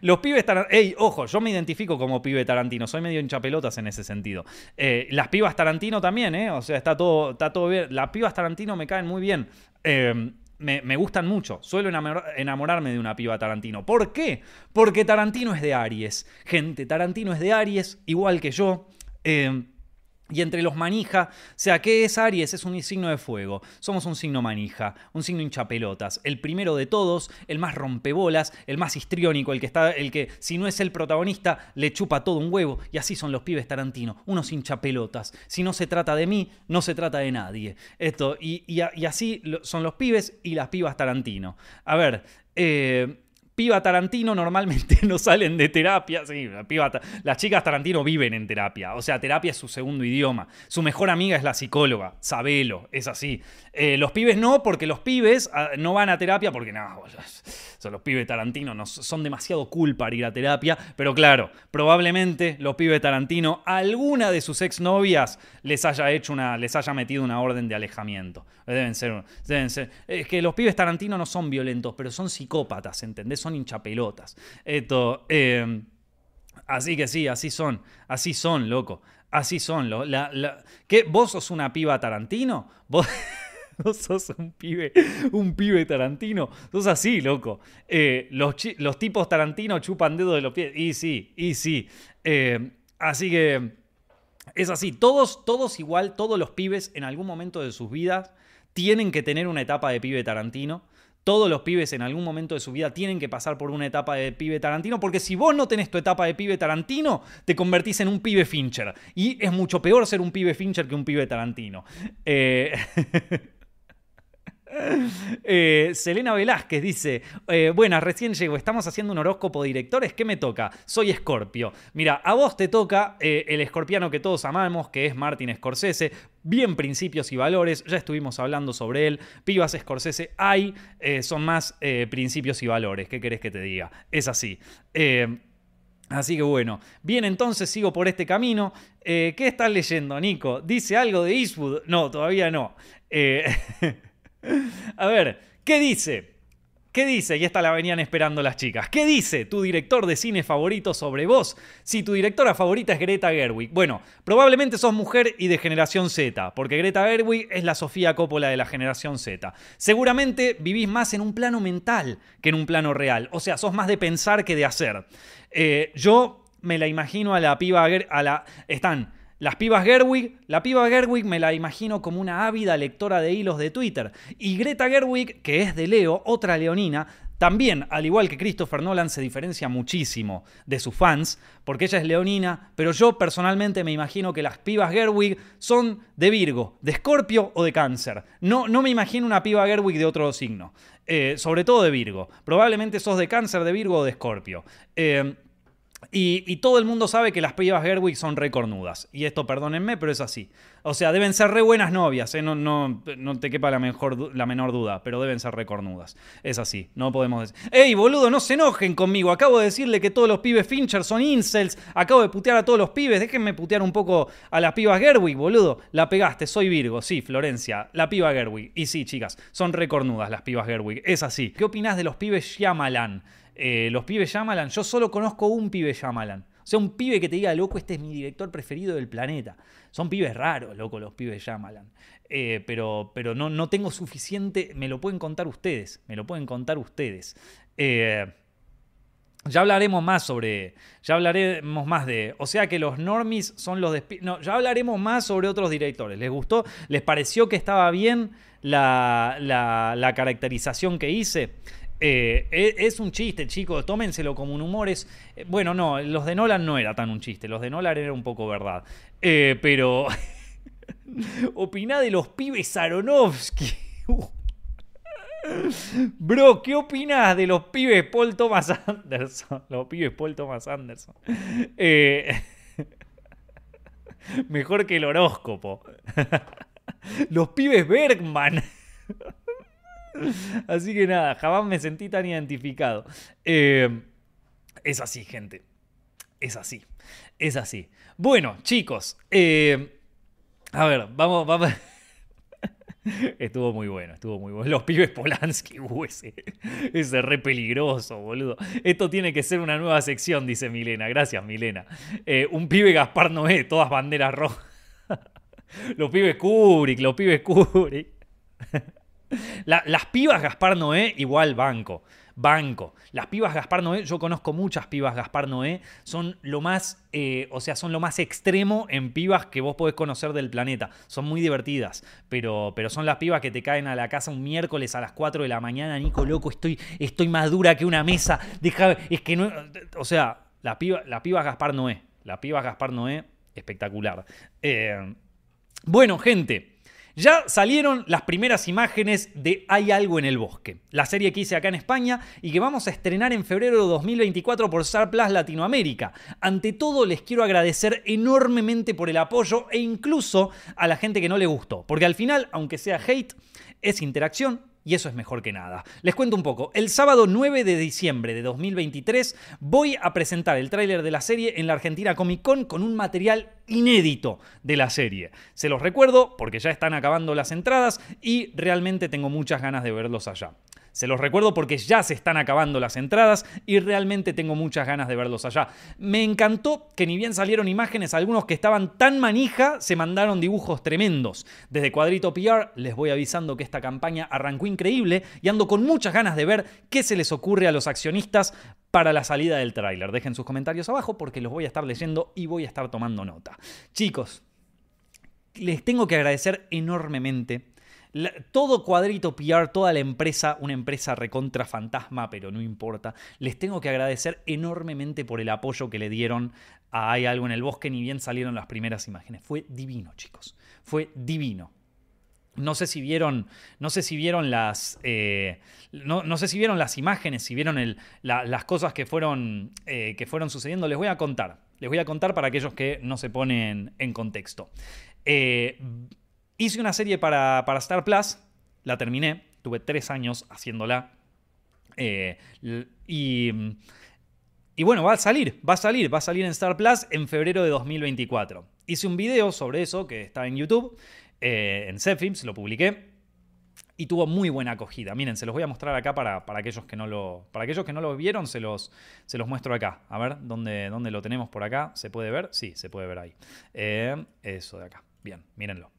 Speaker 1: Los pibes Tarantino. Ey, ojo, yo me identifico como pibe Tarantino. Soy medio hinchapelotas en ese sentido. Eh, las pibas Tarantino también, ¿eh? O sea, está todo, está todo bien. Las pibas Tarantino me caen muy bien. Eh, me, gustan mucho. Suelo enamorarme de una piba Tarantino. ¿Por qué? Porque Tarantino es de Aries. Gente, Tarantino es de Aries, igual que yo. Eh, y entre los manija, o sea, ¿qué es Aries? Es un signo de fuego. Somos un signo manija, un signo hinchapelotas. El primero de todos, el más rompebolas, el más histriónico, el que está, el que, si no es el protagonista, le chupa todo un huevo. Y así son los pibes Tarantino, unos hinchapelotas. Si no se trata de mí, no se trata de nadie. Esto, y, y así son los pibes y las pibas Tarantino. A ver, eh, piba Tarantino normalmente no salen de terapia. Sí, las chicas Tarantino viven en terapia. O sea, terapia es su segundo idioma. Su mejor amiga es la psicóloga. Sabelo, es así. Eh, los pibes no, porque los pibes ah, no van a terapia porque no, son los pibes Tarantino no, son demasiado cool para ir a terapia. Pero claro, probablemente los pibes Tarantino, alguna de sus exnovias les haya hecho una, les haya metido una orden de alejamiento. Deben ser, deben ser. Es que los pibes Tarantino no son violentos, pero son psicópatas, ¿entendés? Son hinchapelotas. Esto, em, así que sí, así son, así son, loco. Así son. Lo, la, ¿Qué? ¿Vos sos una piba Tarantino? ¿Vos, sos un pibe, un pibe Tarantino? Sos así, loco. Eh, los, los, tipos Tarantino chupan dedos de los pies. Y sí, y sí. Em, así que es así. Todos, todos igual, todos los pibes en algún momento de sus vidas tienen que tener una etapa de pibe Tarantino. Todos los pibes en algún momento de su vida tienen que pasar por una etapa de pibe Tarantino, porque si vos no tenés tu etapa de pibe Tarantino, te convertís en un pibe Fincher. Y es mucho peor ser un pibe Fincher que un pibe Tarantino. Eh... Eh, Selena Velázquez dice, eh, buenas, recién llego, estamos haciendo un horóscopo de directores, ¿qué me toca? Soy Escorpio. Mira, a vos te toca eh, el escorpiano que todos amamos, que es Martin Scorsese, bien principios y valores, ya estuvimos hablando sobre él, pibas Scorsese hay, son más principios y valores, ¿qué querés que te diga? Es así. Así que bueno, bien entonces sigo por este camino. ¿Qué estás leyendo, Nico? ¿Dice algo de Eastwood? No, todavía no. A ver, ¿qué dice? ¿Qué dice? Y esta la venían esperando las chicas. ¿Qué dice tu director de cine favorito sobre vos? Si tu directora favorita es Greta Gerwig. Bueno, probablemente sos mujer y de generación Z, porque Greta Gerwig es la Sofía Coppola de la generación Z. Seguramente vivís más en un plano mental que en un plano real. O sea, sos más de pensar que de hacer. Eh, yo me la imagino a la piba... A la, están las pibas Gerwig, la piba Gerwig me la imagino como una ávida lectora de hilos de Twitter. Y Greta Gerwig, que es de Leo, otra leonina, también, al igual que Christopher Nolan, se diferencia muchísimo de sus fans, porque ella es leonina, pero yo personalmente me imagino que las pibas Gerwig son de Virgo, de Escorpio o de Cáncer. No, no me imagino una piba Gerwig de otro signo, eh, sobre todo de Virgo. Probablemente sos de Cáncer, de Virgo o de Escorpio. Eh, y, todo el mundo sabe que las pibas Gerwig son recornudas. Y esto, perdónenme, pero es así. O sea, deben ser re buenas novias, ¿eh? no, no, te quepa la, mejor, menor duda, pero deben ser recornudas. Es así, no podemos decir. ¡Ey, boludo, no se enojen conmigo! Acabo de decirle que todos los pibes Fincher son incels. Acabo de putear a todos los pibes. Déjenme putear un poco a las pibas Gerwig, boludo. La pegaste, soy Virgo. Sí, Florencia, la piba Gerwig. Y sí, chicas, son recornudas las pibas Gerwig. Es así. ¿Qué opinás de los pibes Shyamalan? Eh, los pibes Shyamalan, yo solo conozco un pibe Shyamalan. O sea, un pibe que te diga, loco, este es mi director preferido del planeta. Son pibes raros, loco, los pibes Shyamalan. Eh, pero pero no, no tengo suficiente, me lo pueden contar ustedes, me lo pueden contar ustedes. Eh, ya hablaremos más sobre. Ya hablaremos más de. O sea que los normies son los. No, ya hablaremos más sobre otros directores. ¿Les gustó? ¿Les pareció que estaba bien la, la caracterización que hice? Eh, e, es un chiste, chicos, tómenselo como un humor. Es, eh, bueno, no, los de Nolan no era tan un chiste, los de Nolan era un poco verdad. Eh, pero. Opina de los pibes Aronofsky. Bro, ¿qué opinas de los pibes Paul Thomas Anderson? Los pibes Paul Thomas Anderson. Mejor que el horóscopo. Los pibes Bergman. Así que nada, jamás me sentí tan identificado. Eh, es así, gente. Es así. Es así. Bueno, chicos. eh, a ver, vamos, vamos. Estuvo muy bueno, estuvo muy bueno. Los pibes Polanski, uh, ese, ese re peligroso, boludo. Esto tiene que ser una nueva sección, dice Milena. Gracias, Milena. Eh, un pibe Gaspar Noé, todas banderas rojas. Los pibes Kubrick, los pibes Kubrick. La- las pibas Gaspar Noé, igual banco. Banco. Las pibas Gaspar Noé, yo conozco muchas pibas Gaspar Noé, son lo más, eh, o sea, son lo más extremo en pibas que vos podés conocer del planeta. Son muy divertidas, pero, pero son las pibas que te caen a la casa un miércoles a las 4 de la mañana, Nico, loco, estoy, estoy más dura que una mesa. Deja, es que no, o sea, la piba, la Gaspar Noé, la piba Gaspar Noé, espectacular. Eh, bueno, gente. Ya salieron las primeras imágenes de Hay algo en el bosque, la serie que hice acá en España y que vamos a estrenar en febrero de 2024 por Star Plus Latinoamérica. Ante todo, les quiero agradecer enormemente por el apoyo e incluso a la gente que no le gustó, porque al final, aunque sea hate, es interacción y eso es mejor que nada. Les cuento un poco. El sábado 9 de diciembre de 2023 voy a presentar el tráiler de la serie en la Argentina Comic Con con un material inédito de la serie. Se los recuerdo porque ya están acabando las entradas y realmente tengo muchas ganas de verlos allá. Se los recuerdo porque ya se están acabando las entradas y realmente tengo muchas ganas de verlos allá. Me encantó que ni bien salieron imágenes, algunos que estaban tan manija se mandaron dibujos tremendos. Desde Cuadrito PR les voy avisando que esta campaña arrancó increíble y ando con muchas ganas de ver qué se les ocurre a los accionistas para la salida del tráiler. Dejen sus comentarios abajo porque los voy a estar leyendo y voy a estar tomando nota. Chicos, les tengo que agradecer enormemente. Todo cuadrito PR, toda la empresa, una empresa recontra fantasma, pero no importa. Les tengo que agradecer enormemente por el apoyo que le dieron a Hay algo en el bosque, ni bien salieron las primeras imágenes. Fue divino, chicos. Fue divino. No sé si vieron, no sé si vieron las, eh, no, no sé si vieron las imágenes, si vieron el- la- las cosas que fueron, eh, que fueron sucediendo. Les voy a contar. Les voy a contar para aquellos que no se ponen en contexto. Eh, hice una serie para, para Star Plus, la terminé, tuve tres años haciéndola. eh, y bueno, va a salir, va a salir, va a salir en Star Plus en febrero de 2024. Hice un video sobre eso que está en YouTube, eh, en Zepfilms, lo publiqué. Y tuvo muy buena acogida. Miren, se los voy a mostrar acá para, para aquellos que no lo. Para aquellos que no lo vieron, se los, se los muestro acá. A ver, ¿dónde, ¿dónde lo tenemos por acá? ¿Se puede ver? Sí, se puede ver ahí. Eh, eso de acá. Bien, mírenlo.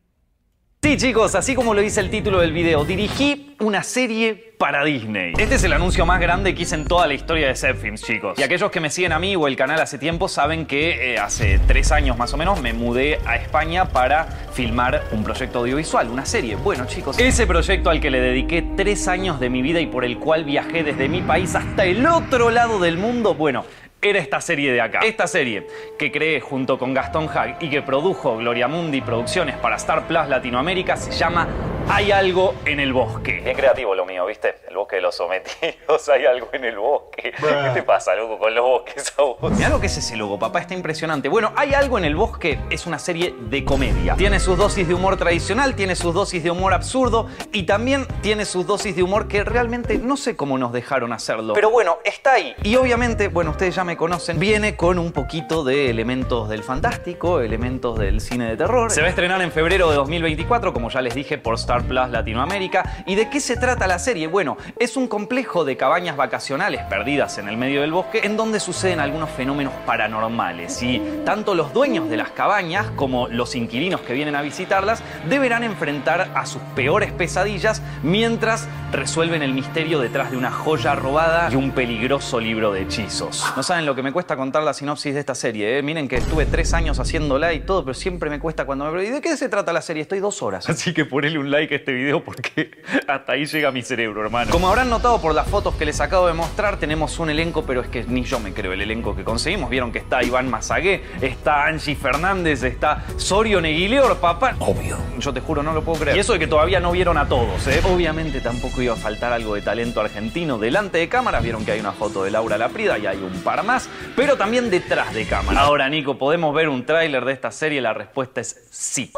Speaker 1: Sí, chicos, así como lo dice el título del video, dirigí una serie para Disney. Este es el anuncio más grande que hice en toda la historia de Zepfilms, chicos. Y aquellos que me siguen a mí o el canal hace tiempo saben que eh, hace tres años más o menos me mudé a España para filmar un proyecto audiovisual, una serie. Bueno, chicos, ese proyecto al que le dediqué tres años de mi vida y por el cual viajé desde mi país hasta el otro lado del mundo, bueno, era esta serie de acá. Esta serie que creé junto con Gastón Hag y que produjo Gloria Mundi Producciones para Star Plus Latinoamérica se llama Hay algo en el bosque. Bien creativo lo mío, ¿viste? El bosque de los sometidos, hay algo en el bosque. ¿Qué te pasa, loco, con los bosques a vos? Mirá lo que es ese logo, papá, está impresionante. Bueno, Hay algo en el bosque es una serie de comedia. Tiene sus dosis de humor tradicional, tiene sus dosis de humor absurdo y también tiene sus dosis de humor que realmente no sé cómo nos dejaron hacerlo. Pero bueno, está ahí. Y obviamente, bueno, ustedes ya me conocen, viene con un poquito de elementos del fantástico, elementos del cine de terror. Se va a estrenar en febrero de 2024, como ya les dije, por Star Plus Latinoamérica. ¿Y de qué se trata la serie? Bueno, es un complejo de cabañas vacacionales perdidas en el medio del bosque en donde suceden algunos fenómenos paranormales. Y tanto los dueños de las cabañas como los inquilinos que vienen a visitarlas deberán enfrentar a sus peores pesadillas mientras resuelven el misterio detrás de una joya robada y un peligroso libro de hechizos. No saben lo que me cuesta contar la sinopsis de esta serie. ¿eh? Miren que estuve tres años haciéndola y todo, pero siempre me cuesta cuando me... ¿Y de qué se trata la serie? Estoy dos horas. Así que ponele un like
Speaker 2: like a este video porque hasta ahí llega mi cerebro, hermano. Como habrán notado por las fotos que les acabo de mostrar, tenemos un elenco, pero es que ni yo me creo el elenco que conseguimos. Vieron que está Iván Mazagué, está Angie Fernández, está Sorio Neguileor, papá. Obvio. Yo te juro, no lo puedo creer. Y eso de que todavía no vieron a todos, ¿eh? Obviamente tampoco iba a faltar algo de talento argentino delante de cámaras. Vieron que hay una foto de Laura Laprida y hay un par más, pero también detrás de cámara. Ahora, Nico, ¿podemos ver un tráiler de esta serie? La respuesta es sí.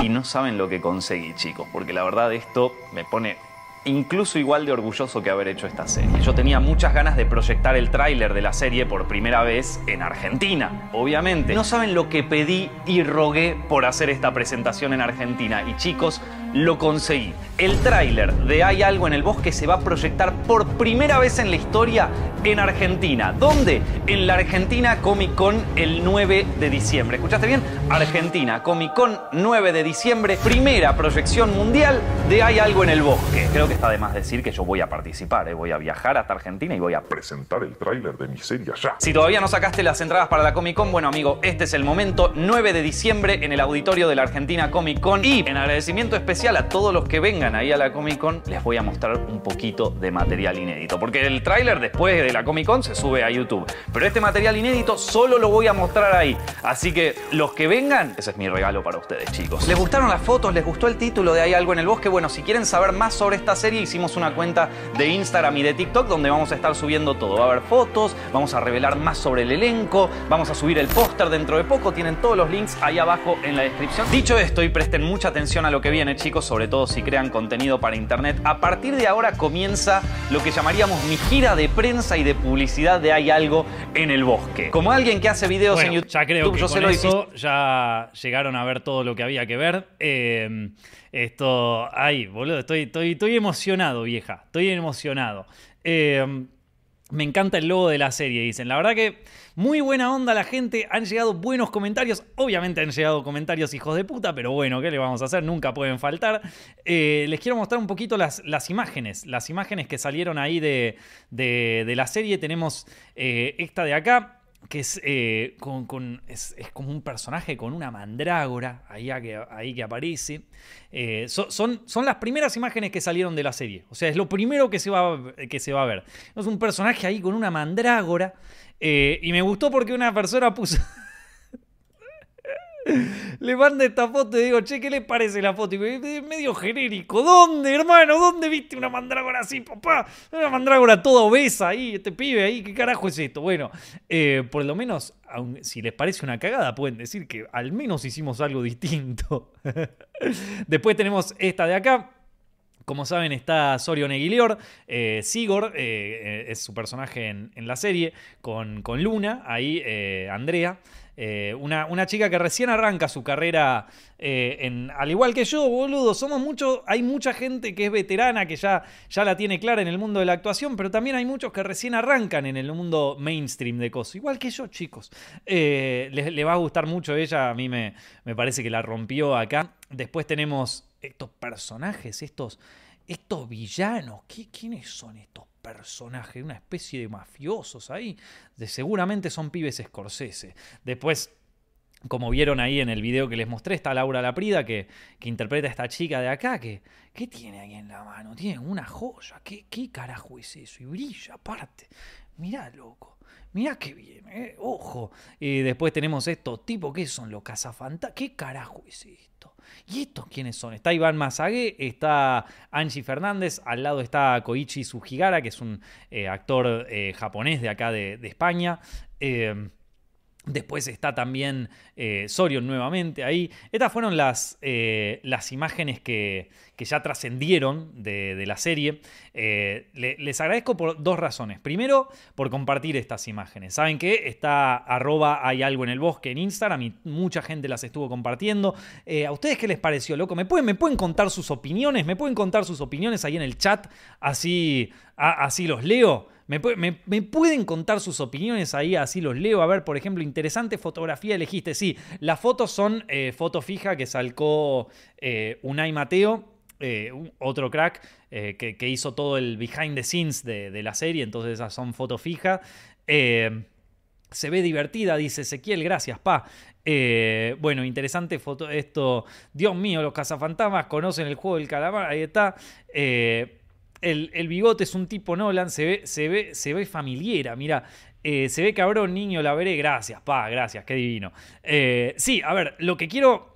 Speaker 2: Y no saben lo que conseguí, chicos, porque la verdad esto me pone incluso igual de orgulloso que haber hecho esta serie. Yo tenía muchas ganas de proyectar el tráiler de la serie por primera vez en Argentina, obviamente. No saben lo que pedí y rogué por hacer esta presentación en Argentina. Y chicos, lo conseguí. El tráiler de Hay algo en el bosque se va a proyectar por primera vez en la historia en Argentina. ¿Dónde? En la Argentina Comic Con el 9 de diciembre. ¿Escuchaste bien? Argentina Comic Con 9 de diciembre, primera proyección mundial de Hay algo en el bosque. Creo que está de más decir que yo voy a participar, ¿eh? voy a viajar hasta Argentina y voy a
Speaker 3: presentar el tráiler de mi serie allá.
Speaker 2: Si todavía no sacaste las entradas para la Comic Con, bueno amigo, este es el momento, 9 de diciembre en el auditorio de la Argentina Comic Con y en agradecimiento especial a todos los que vengan ahí a la Comic Con, les voy a mostrar un poquito de material inédito. Porque el tráiler después de la Comic Con se sube a YouTube. Pero este material inédito solo lo voy a mostrar ahí. Así que los que vengan, ese es mi regalo para ustedes, chicos. ¿Les gustaron las fotos? ¿Les gustó el título de Hay algo en el bosque? Bueno, si quieren saber más sobre esta serie, hicimos una cuenta de Instagram y de TikTok donde vamos a estar subiendo todo. Va a haber fotos, vamos a revelar más sobre el elenco, vamos a subir el póster dentro de poco. Tienen todos los links ahí abajo en la descripción. Dicho esto, y presten mucha atención a lo que viene, chicos sobre todo si crean contenido para internet. A partir de ahora comienza lo que llamaríamos mi gira de prensa y de publicidad de Hay algo en el bosque. Como alguien que hace videos en YouTube,
Speaker 1: ya creo que yo con eso ya llegaron a ver todo lo que había que ver. Eh, esto, ay, boludo, estoy, estoy, estoy emocionado, vieja. Estoy emocionado. Eh, me encanta el logo de la serie, dicen. La verdad que muy buena onda la gente. Han llegado buenos comentarios. Obviamente han llegado comentarios hijos de puta, pero bueno, ¿qué le vamos a hacer? Nunca pueden faltar. Eh, les quiero mostrar un poquito las, las, imágenes. Las imágenes que salieron ahí de, de, la serie. Tenemos eh, esta de acá que es, eh, con, es, como un personaje con una mandrágora ahí, que, ahí que aparece. Eh, son, son las primeras imágenes que salieron de la serie. O sea, es lo primero que se va, que se va a ver. Es un personaje ahí con una mandrágora. Eh, y me gustó porque una persona puso... Le manda esta foto y digo, che, ¿qué le parece la foto? Y me, medio genérico. ¿Dónde, hermano? ¿Dónde viste una mandrágora así, papá? Una mandrágora toda obesa ahí, este pibe ahí, ¿qué carajo es esto? Bueno, eh, por lo menos, si les parece una cagada, pueden decir que al menos hicimos algo distinto. Después tenemos esta de acá. Como saben, está Sorio Neguilior. Eh, Sigor eh, es su personaje en, la serie, con, con Luna, ahí Andrea. Eh, una, chica que recién arranca su carrera, eh, en, al igual que yo, boludo, somos mucho, hay mucha gente que es veterana, que ya, ya la tiene clara en el mundo de la actuación, pero también hay muchos que recién arrancan en el mundo mainstream de cosas, igual que yo, chicos. Eh, le va a gustar mucho ella, a mí me, me parece que la rompió acá. Después tenemos estos personajes, estos, estos villanos, ¿quiénes son estos personaje, una especie de mafiosos ahí. De, seguramente son pibes Scorsese. Después, como vieron ahí en el video que les mostré, está Laura Laprida, que, que interpreta a esta chica de acá, que ¿qué tiene ahí en la mano? Tiene una joya. ¿Qué, qué carajo es eso? Y brilla aparte. Mirá, loco. Mirá qué bien, eh. ojo. Y después tenemos estos tipos, ¿qué son los cazafantasmas? ¿Qué carajo es esto? ¿Y estos quiénes son? Está Iván Mazague, está Angie Fernández, al lado está Koichi Sugigara, que es un eh, actor eh, japonés de acá de, España. Eh, Después está también eh, Sorion nuevamente ahí. Estas fueron las, eh, las imágenes que, ya trascendieron de, la serie. Eh, les agradezco por dos razones. Primero, por compartir estas imágenes. Saben que está arroba hay algo en el bosque en Instagram y mucha gente las estuvo compartiendo. ¿A ustedes qué les pareció, loco? ¿Me pueden, ¿Me pueden contar sus opiniones? ¿Me pueden contar sus opiniones ahí en el chat? Así, así los leo. Me, pueden contar sus opiniones ahí, así los leo. A ver, por ejemplo, interesante fotografía elegiste. Sí, las fotos son eh, foto fija que salcó eh, Unai Mateo. Eh, otro crack eh, que, hizo todo el behind the scenes de, la serie, entonces esas son fotos fijas. Se ve divertida, dice Ezequiel, gracias, pa. Eh, bueno, interesante foto esto. Dios mío, los cazafantasmas conocen el juego del calamar. Ahí está. Eh, el, bigote es un tipo Nolan, se ve, se ve, se ve familiera. Mira, eh, se ve cabrón, niño, la veré. Gracias, pa, gracias, qué divino. sí, a ver, lo que quiero.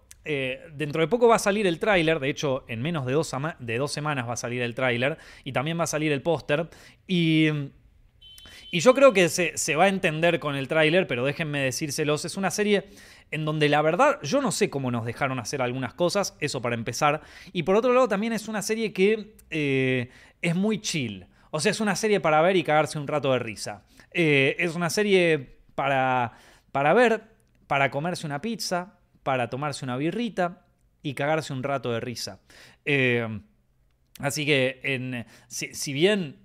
Speaker 1: Dentro de poco va a salir el tráiler, de hecho en menos de dos, de dos semanas va a salir el tráiler y también va a salir el póster. Y y yo creo que se, va a entender con el tráiler, pero déjenme decírselos, es una serie en donde la verdad yo no sé cómo nos dejaron hacer algunas cosas, eso para empezar. Y por otro lado también es una serie que eh, es muy chill. O sea, es una serie para ver y cagarse un rato de risa. Eh, es una serie para, para ver, para comerse una pizza, para tomarse una birrita y cagarse un rato de risa. Eh, así que en, si, bien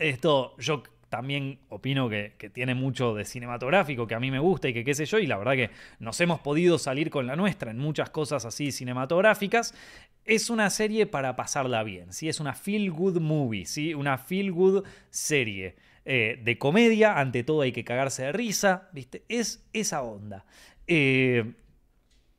Speaker 1: esto yo también opino que, tiene mucho de cinematográfico, que a mí me gusta y que qué sé yo, y la verdad que nos hemos podido salir con la nuestra en muchas cosas así cinematográficas. Es una serie para pasarla bien, ¿sí? es una feel good movie, ¿sí? una feel good serie. Eh, de comedia, ante todo hay que cagarse de risa, ¿viste? Es esa onda. Eh,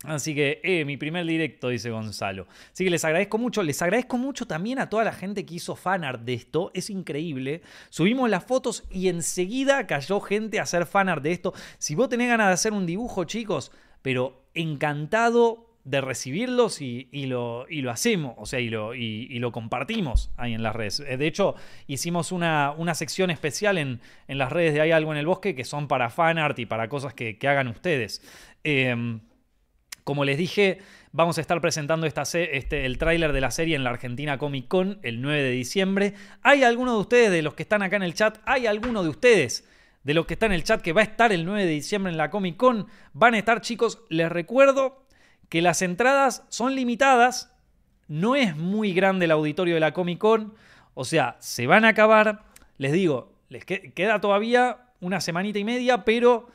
Speaker 1: Así que, eh, mi primer directo, dice Gonzalo. Así que les agradezco mucho. Les agradezco mucho también a toda la gente que hizo fanart de esto. Es increíble. Subimos las fotos y enseguida cayó gente a hacer fanart de esto. Si vos tenés ganas de hacer un dibujo, chicos, pero encantado de recibirlos y, lo, y lo, hacemos, o sea, y lo, y, lo, compartimos ahí en las redes. Eh, de hecho, hicimos una, una sección especial en, en, las redes de Hay algo en el bosque que son para fanart y para cosas que, que hagan ustedes. Eh, como les dije, vamos a estar presentando este, el tráiler de la serie en la Argentina Comic Con el 9 de diciembre. ¿Hay alguno de ustedes, de los que están acá en el chat, hay alguno de ustedes de los que están en el chat que va a estar el 9 de diciembre en la Comic Con? Van a estar, chicos, les recuerdo que las entradas son limitadas. No es muy grande el auditorio de la Comic Con. O sea, se van a acabar. Les digo, les queda todavía una semanita y media, pero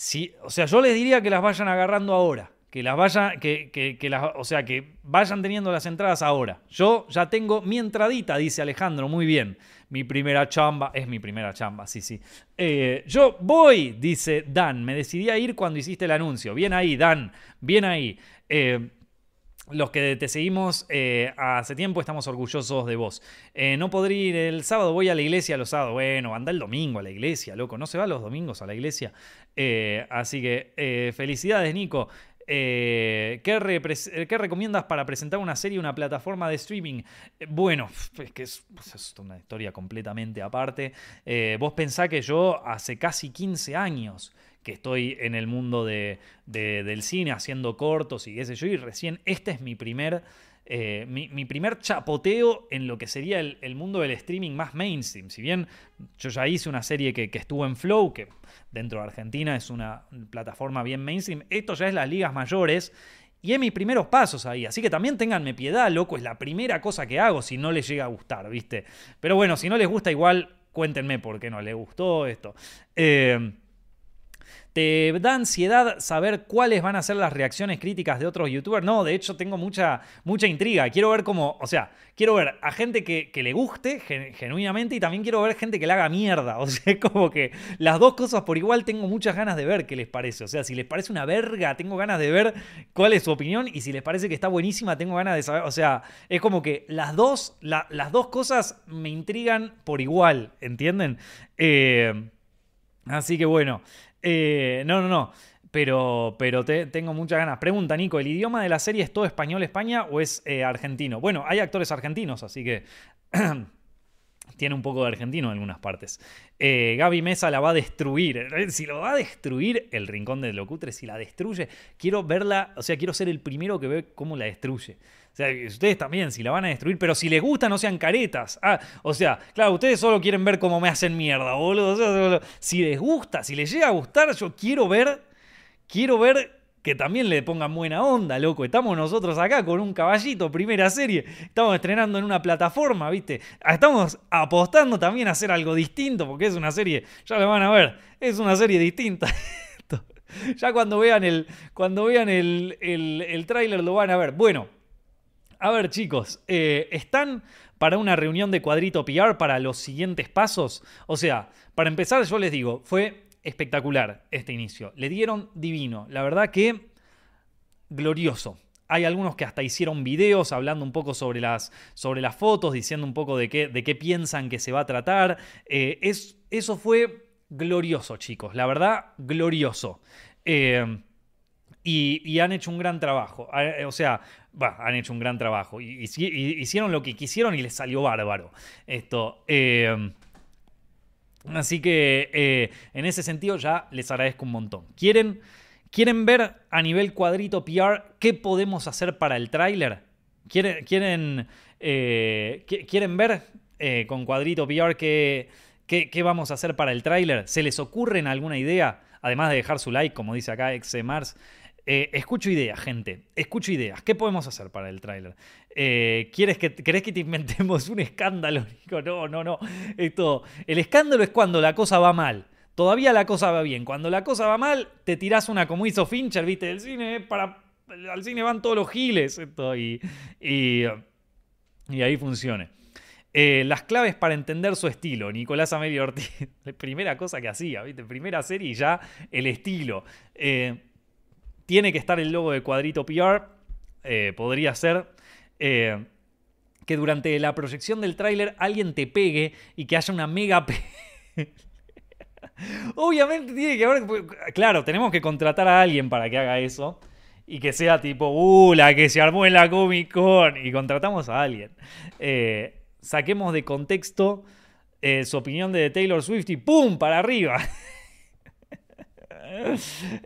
Speaker 1: Sí, o sea, yo les diría que las vayan agarrando ahora. Que las vayan, que, que, las, o sea, que vayan teniendo las entradas ahora. Yo ya tengo mi entradita, dice Alejandro, muy bien. Mi primera chamba, es mi primera chamba, sí, sí. Eh, yo voy, dice Dan, me decidí a ir cuando hiciste el anuncio. Bien ahí, Dan, bien ahí. Eh, los que te seguimos eh, hace tiempo estamos orgullosos de vos. Eh, no podría ir el sábado, voy a la iglesia los sábados. Bueno, anda el domingo a la iglesia, loco. No se va los domingos a la iglesia. Eh, así que felicidades, Nico. ¿qué, ¿qué, recomiendas para presentar una serie, una plataforma de streaming? bueno, es que es, pues, es, una historia completamente aparte. vos pensás que yo hace casi 15 años que estoy en el mundo de, del cine haciendo cortos y qué sé yo, y recién este es mi primer, eh, mi, primer chapoteo en lo que sería el, mundo del streaming más mainstream. Si bien yo ya hice una serie que, estuvo en Flow, que dentro de Argentina es una plataforma bien mainstream, esto ya es las ligas mayores. Y es mis primeros pasos ahí. Así que también ténganme piedad, loco. Es la primera cosa que hago si no les llega a gustar, ¿viste? Pero bueno, si no les gusta, igual cuéntenme por qué no les gustó esto. Eh, ¿Te da ansiedad saber cuáles van a ser las reacciones críticas de otros youtubers? No, de hecho tengo mucha, mucha intriga. Quiero ver cómo, o sea, quiero ver a gente que, le guste genuinamente y también quiero ver gente que le haga mierda. O sea, es como que las dos cosas por igual tengo muchas ganas de ver qué les parece. O sea, si les parece una verga, tengo ganas de ver cuál es su opinión y si les parece que está buenísima, tengo ganas de saber. O sea, es como que las dos, las dos cosas me intrigan por igual, ¿entienden? Eh, así que bueno. Eh, no, no, no. Pero, pero tengo muchas ganas. Pregunta, Nico, ¿el idioma de la serie es todo español España o es eh, argentino? Bueno, hay actores argentinos, así que tiene un poco de argentino en algunas partes. Eh, Gaby Mesa la va a destruir. Si lo va a destruir el Rincón de Locutre, si la destruye, quiero verla, o sea, quiero ser el primero que ve cómo la destruye. O sea, ustedes también, si la van a destruir, pero si les gusta, no sean caretas. Ah, o sea, claro, ustedes solo quieren ver cómo me hacen mierda, boludo. si les gusta, si les llega a gustar, yo quiero ver, quiero ver que también le pongan buena onda, loco. Estamos nosotros acá con un caballito, primera serie. Estamos estrenando en una plataforma, ¿viste? Estamos apostando también a hacer algo distinto, porque es una serie, ya lo van a ver, es una serie distinta. ya cuando vean el, cuando vean el, el, tráiler lo van a ver. Bueno, a ver chicos, eh, ¿están para una reunión de cuadrito PR para los siguientes pasos? O sea, para empezar yo les digo, fue espectacular este inicio. Le dieron divino. La verdad que glorioso. Hay algunos que hasta hicieron videos hablando un poco sobre las, sobre las fotos, diciendo un poco de qué, de qué piensan que se va a tratar. Eh, es, eso fue glorioso, chicos. La verdad, glorioso. Eh, y, han hecho un gran trabajo. Eh, o sea, han hecho un gran trabajo. Y, hicieron lo que quisieron y les salió bárbaro. Esto. así que en ese sentido ya les agradezco un montón. ¿Quieren ¿Quieren ver a nivel cuadrito PR qué podemos hacer para el tráiler? ¿Quieren, quieren, eh, ¿Quieren ver eh, con cuadrito PR qué, qué, vamos a hacer para el tráiler? ¿Se les ocurre alguna idea? Además de dejar su like, como dice acá XMars. Eh, escucho ideas, gente. Escucho ideas. ¿Qué podemos hacer para el tráiler? ¿quieres que, ¿Querés que te inventemos un escándalo? no, no, no. Esto, el escándalo es cuando la cosa va mal. Todavía la cosa va bien. Cuando la cosa va mal, te tirás una como hizo Fincher, viste, del cine, para, al cine van todos los giles. Esto, y, y, ahí funcione. Eh, las claves para entender su estilo. Nicolás Amelio Ortiz. primera cosa que hacía, ¿viste? Primera serie y ya el estilo. Eh, tiene que estar el logo de Cuadrito PR. Eh, podría ser. que durante la proyección del tráiler alguien te pegue y que haya una mega. Obviamente tiene que haber. Pues, claro, tenemos que contratar a alguien para que haga eso. Y que sea tipo, uh, la que se armó en la Comic Con. Y contratamos a alguien. Eh, saquemos de contexto eh, su opinión de Taylor Swift y ¡pum! para arriba.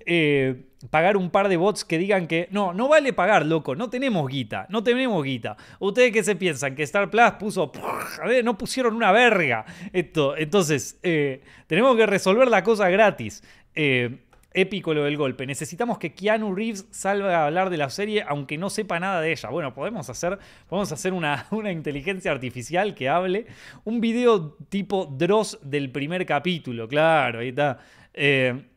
Speaker 1: eh, pagar un par de bots que digan que no, no vale pagar, loco, no tenemos guita, no tenemos guita. ¿Ustedes qué se piensan? Que Star Plus puso, a ver, no pusieron una verga. Esto, entonces, eh, tenemos que resolver la cosa gratis. Eh, épico lo del golpe. Necesitamos que Keanu Reeves salga a hablar de la serie aunque no sepa nada de ella. Bueno, podemos hacer, podemos hacer una, una inteligencia artificial que hable. Un video tipo Dross del primer capítulo, claro, ahí está. Eh,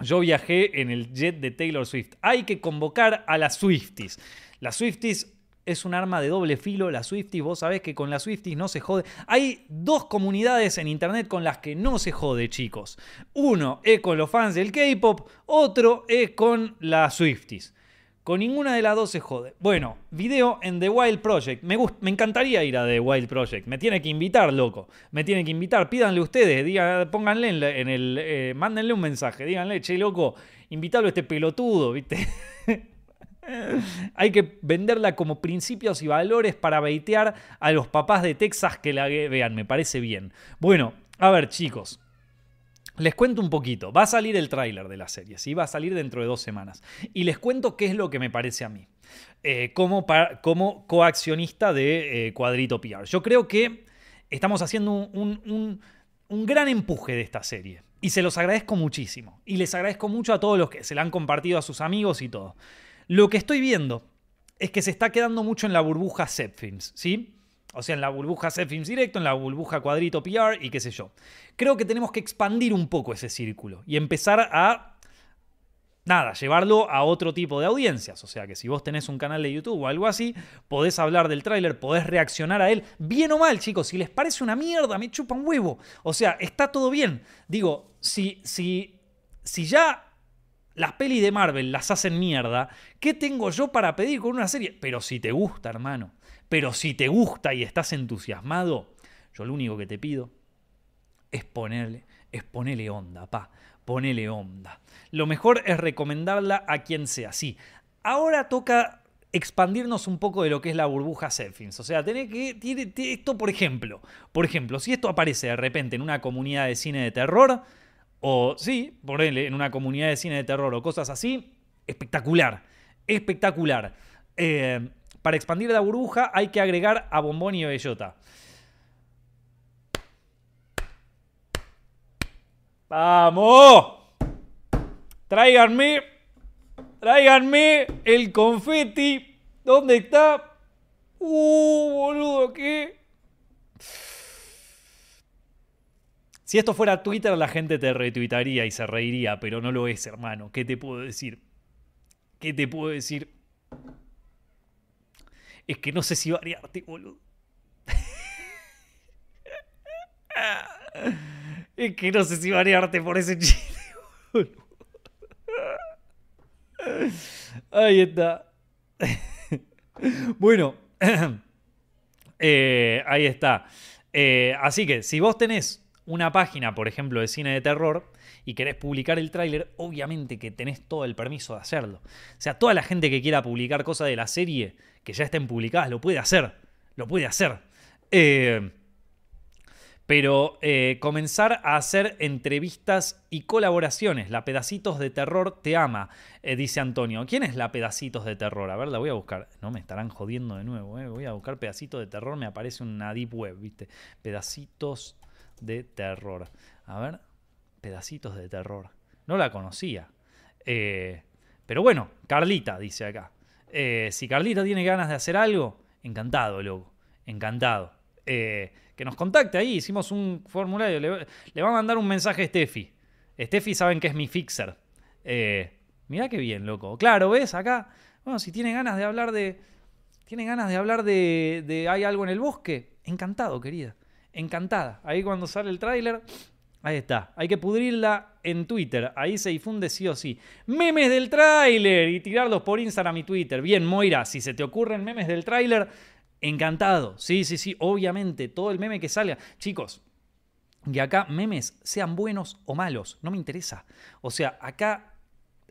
Speaker 1: yo viajé en el jet de Taylor Swift. Hay que convocar a las Swifties. Las Swifties es un arma de doble filo. Las Swifties, vos sabés que con las Swifties no se jode. Hay dos comunidades en internet con las que no se jode, chicos. Uno es con los fans del K-pop, otro es con las Swifties. Con ninguna de las dos se jode. Bueno, video en The Wild Project. Me, me encantaría ir a The Wild Project. Me tiene que invitar, loco. Me tiene que invitar. Pídanle ustedes. Diga, pónganle en, el. Eh, mándenle un mensaje. Díganle, che, loco, invítalo a este pelotudo, ¿viste? Hay que venderla como principios y valores para baitear a los papás de Texas que la vean. Me parece bien. Bueno, a ver, chicos. Les cuento un poquito. Va a salir el tráiler de la serie, ¿sí? Va a salir dentro de dos semanas. Y les cuento qué es lo que me parece a mí. Eh, como, como, coaccionista de eh, Cuadrito PR. Yo creo que estamos haciendo un, un, gran empuje de esta serie. Y se los agradezco muchísimo. Y les agradezco mucho a todos los que se la han compartido a sus amigos y todo. Lo que estoy viendo es que se está quedando mucho en la burbuja Zepfilms, ¿sí? O sea, en la burbuja Films Directo, en la burbuja Cuadrito PR y qué sé yo. Creo que tenemos que expandir un poco ese círculo y empezar a nada, llevarlo a otro tipo de audiencias. O sea que si vos tenés un canal de YouTube o algo así, podés hablar del tráiler, podés reaccionar a él, bien o mal, chicos. Si les parece una mierda, me chupa un huevo. O sea, está todo bien. Digo, si, si, si ya las pelis de Marvel las hacen mierda, ¿qué tengo yo para pedir con una serie? Pero si te gusta, hermano. Pero si te gusta y estás entusiasmado, yo lo único que te pido es ponerle, es ponerle onda, pa, ponele onda. Lo mejor es recomendarla a quien sea. Sí, ahora toca expandirnos un poco de lo que es la burbuja Selfins. O sea, tener que. Tiene, esto, por ejemplo. Por ejemplo, si esto aparece de repente en una comunidad de cine de terror. O sí, ponele en una comunidad de cine de terror o cosas así. Espectacular. Espectacular. Eh, para expandir la burbuja hay que agregar a Bombón y Bellota. ¡Vamos! Tráiganme, tráiganme el confeti. ¿Dónde está? ¡Uh, boludo, qué! Si esto fuera Twitter, la gente te retuitaría y se reiría, pero no lo es, hermano. ¿Qué te puedo decir? ¿Qué te puedo decir? Es que no sé si variarte, boludo. Es que no sé si banearte por ese chiste. Ahí está. bueno, eh, ahí está. Eh, así que si vos tenés una página, por ejemplo, de cine de terror y querés publicar el tráiler, obviamente que tenés todo el permiso de hacerlo. O sea, toda la gente que quiera publicar cosas de la serie que ya estén publicadas lo puede hacer. Lo puede hacer. Eh, pero eh, comenzar a hacer entrevistas y colaboraciones. La Pedacitos de Terror te ama, eh, dice Antonio. ¿Quién es la Pedacitos de Terror? A ver, la voy a buscar. No me estarán jodiendo de nuevo. Voy a buscar Pedacitos de Terror. Me aparece una deep web, ¿viste? Pedacitos de Terror. A ver, Pedacitos de Terror. No la conocía. pero bueno, Carlita, dice acá. si Carlita tiene ganas de hacer algo, encantado, loco. Encantado. Eh, que nos contacte ahí. Hicimos un formulario. Le, va a mandar un mensaje a Steffi. Steffi saben que es mi fixer. Eh, mirá qué bien, loco. Claro, ¿ves? Acá. Bueno, si tiene ganas de hablar de. Tiene ganas de hablar de, de Hay algo en el bosque. Encantado, querida. Encantada. Ahí cuando sale el tráiler. Ahí está. Hay que pudrirla en Twitter. Ahí se difunde sí o sí. Memes del tráiler y tirarlos por Instagram y Twitter. Bien, Moira, si se te ocurren memes del tráiler, Encantado. Sí, sí, sí, obviamente. Todo el meme que salga. Chicos, y acá memes, sean buenos o malos, no me interesa. O sea, acá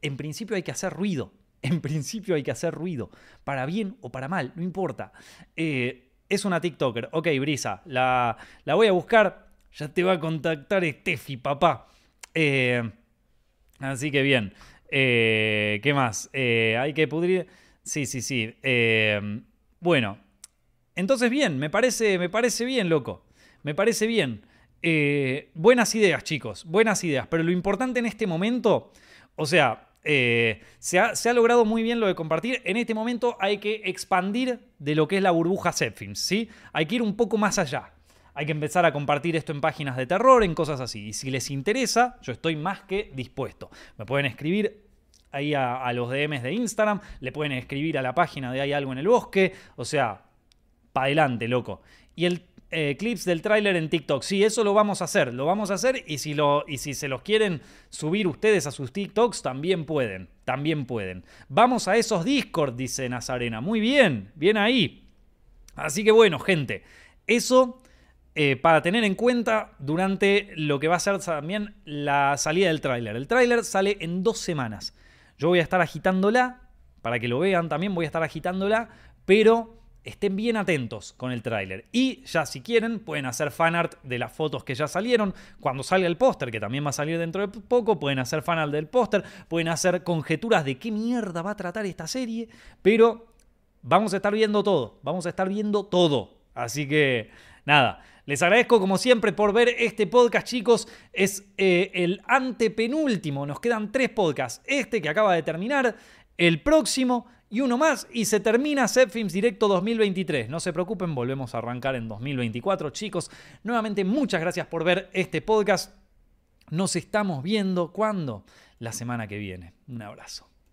Speaker 1: en principio hay que hacer ruido. En principio hay que hacer ruido. Para bien o para mal, no importa. Eh, es una TikToker. Ok, Brisa, la, la, voy a buscar. Ya te va a contactar Steffi, papá. Eh, así que bien. Eh, ¿Qué más? hay que pudrir. Sí, sí, sí. bueno, entonces, bien, me parece, me parece bien, loco. Me parece bien. Eh, buenas ideas, chicos, buenas ideas. Pero lo importante en este momento, o sea, eh, se, ha, logrado muy bien lo de compartir. En este momento hay que expandir de lo que es la burbuja Zepfilms, ¿sí? Hay que ir un poco más allá. Hay que empezar a compartir esto en páginas de terror, en cosas así. Y si les interesa, yo estoy más que dispuesto. Me pueden escribir ahí a, los DMs de Instagram, le pueden escribir a la página de Hay algo en el bosque. O sea, adelante, loco. Y el eh, clips del tráiler en TikTok. Sí, eso lo vamos a hacer. Lo vamos a hacer y si, lo, y si se los quieren subir ustedes a sus TikToks, también pueden. También pueden. Vamos a esos Discord, dice Nazarena. Muy bien, bien ahí. Así que bueno, gente. Eso eh, para tener en cuenta durante lo que va a ser también la salida del tráiler. El tráiler sale en dos semanas. Yo voy a estar agitándola. Para que lo vean también voy a estar agitándola. Pero estén bien atentos con el tráiler. Y ya si quieren, pueden hacer fanart de las fotos que ya salieron. Cuando salga el póster, que también va a salir dentro de poco, pueden hacer fanart del póster, pueden hacer conjeturas de qué mierda va a tratar esta serie, pero vamos a estar viendo todo, vamos a estar viendo todo. Así que, nada. Les agradezco como siempre por ver este podcast, chicos. Es eh, el antepenúltimo. Nos quedan tres podcasts. Este que acaba de terminar, el próximo y uno más y se termina Zepfilms Directo 2023. No se preocupen, volvemos a arrancar en 2024, chicos. Nuevamente, muchas gracias por ver este podcast. Nos estamos viendo cuando? La semana que viene. Un abrazo.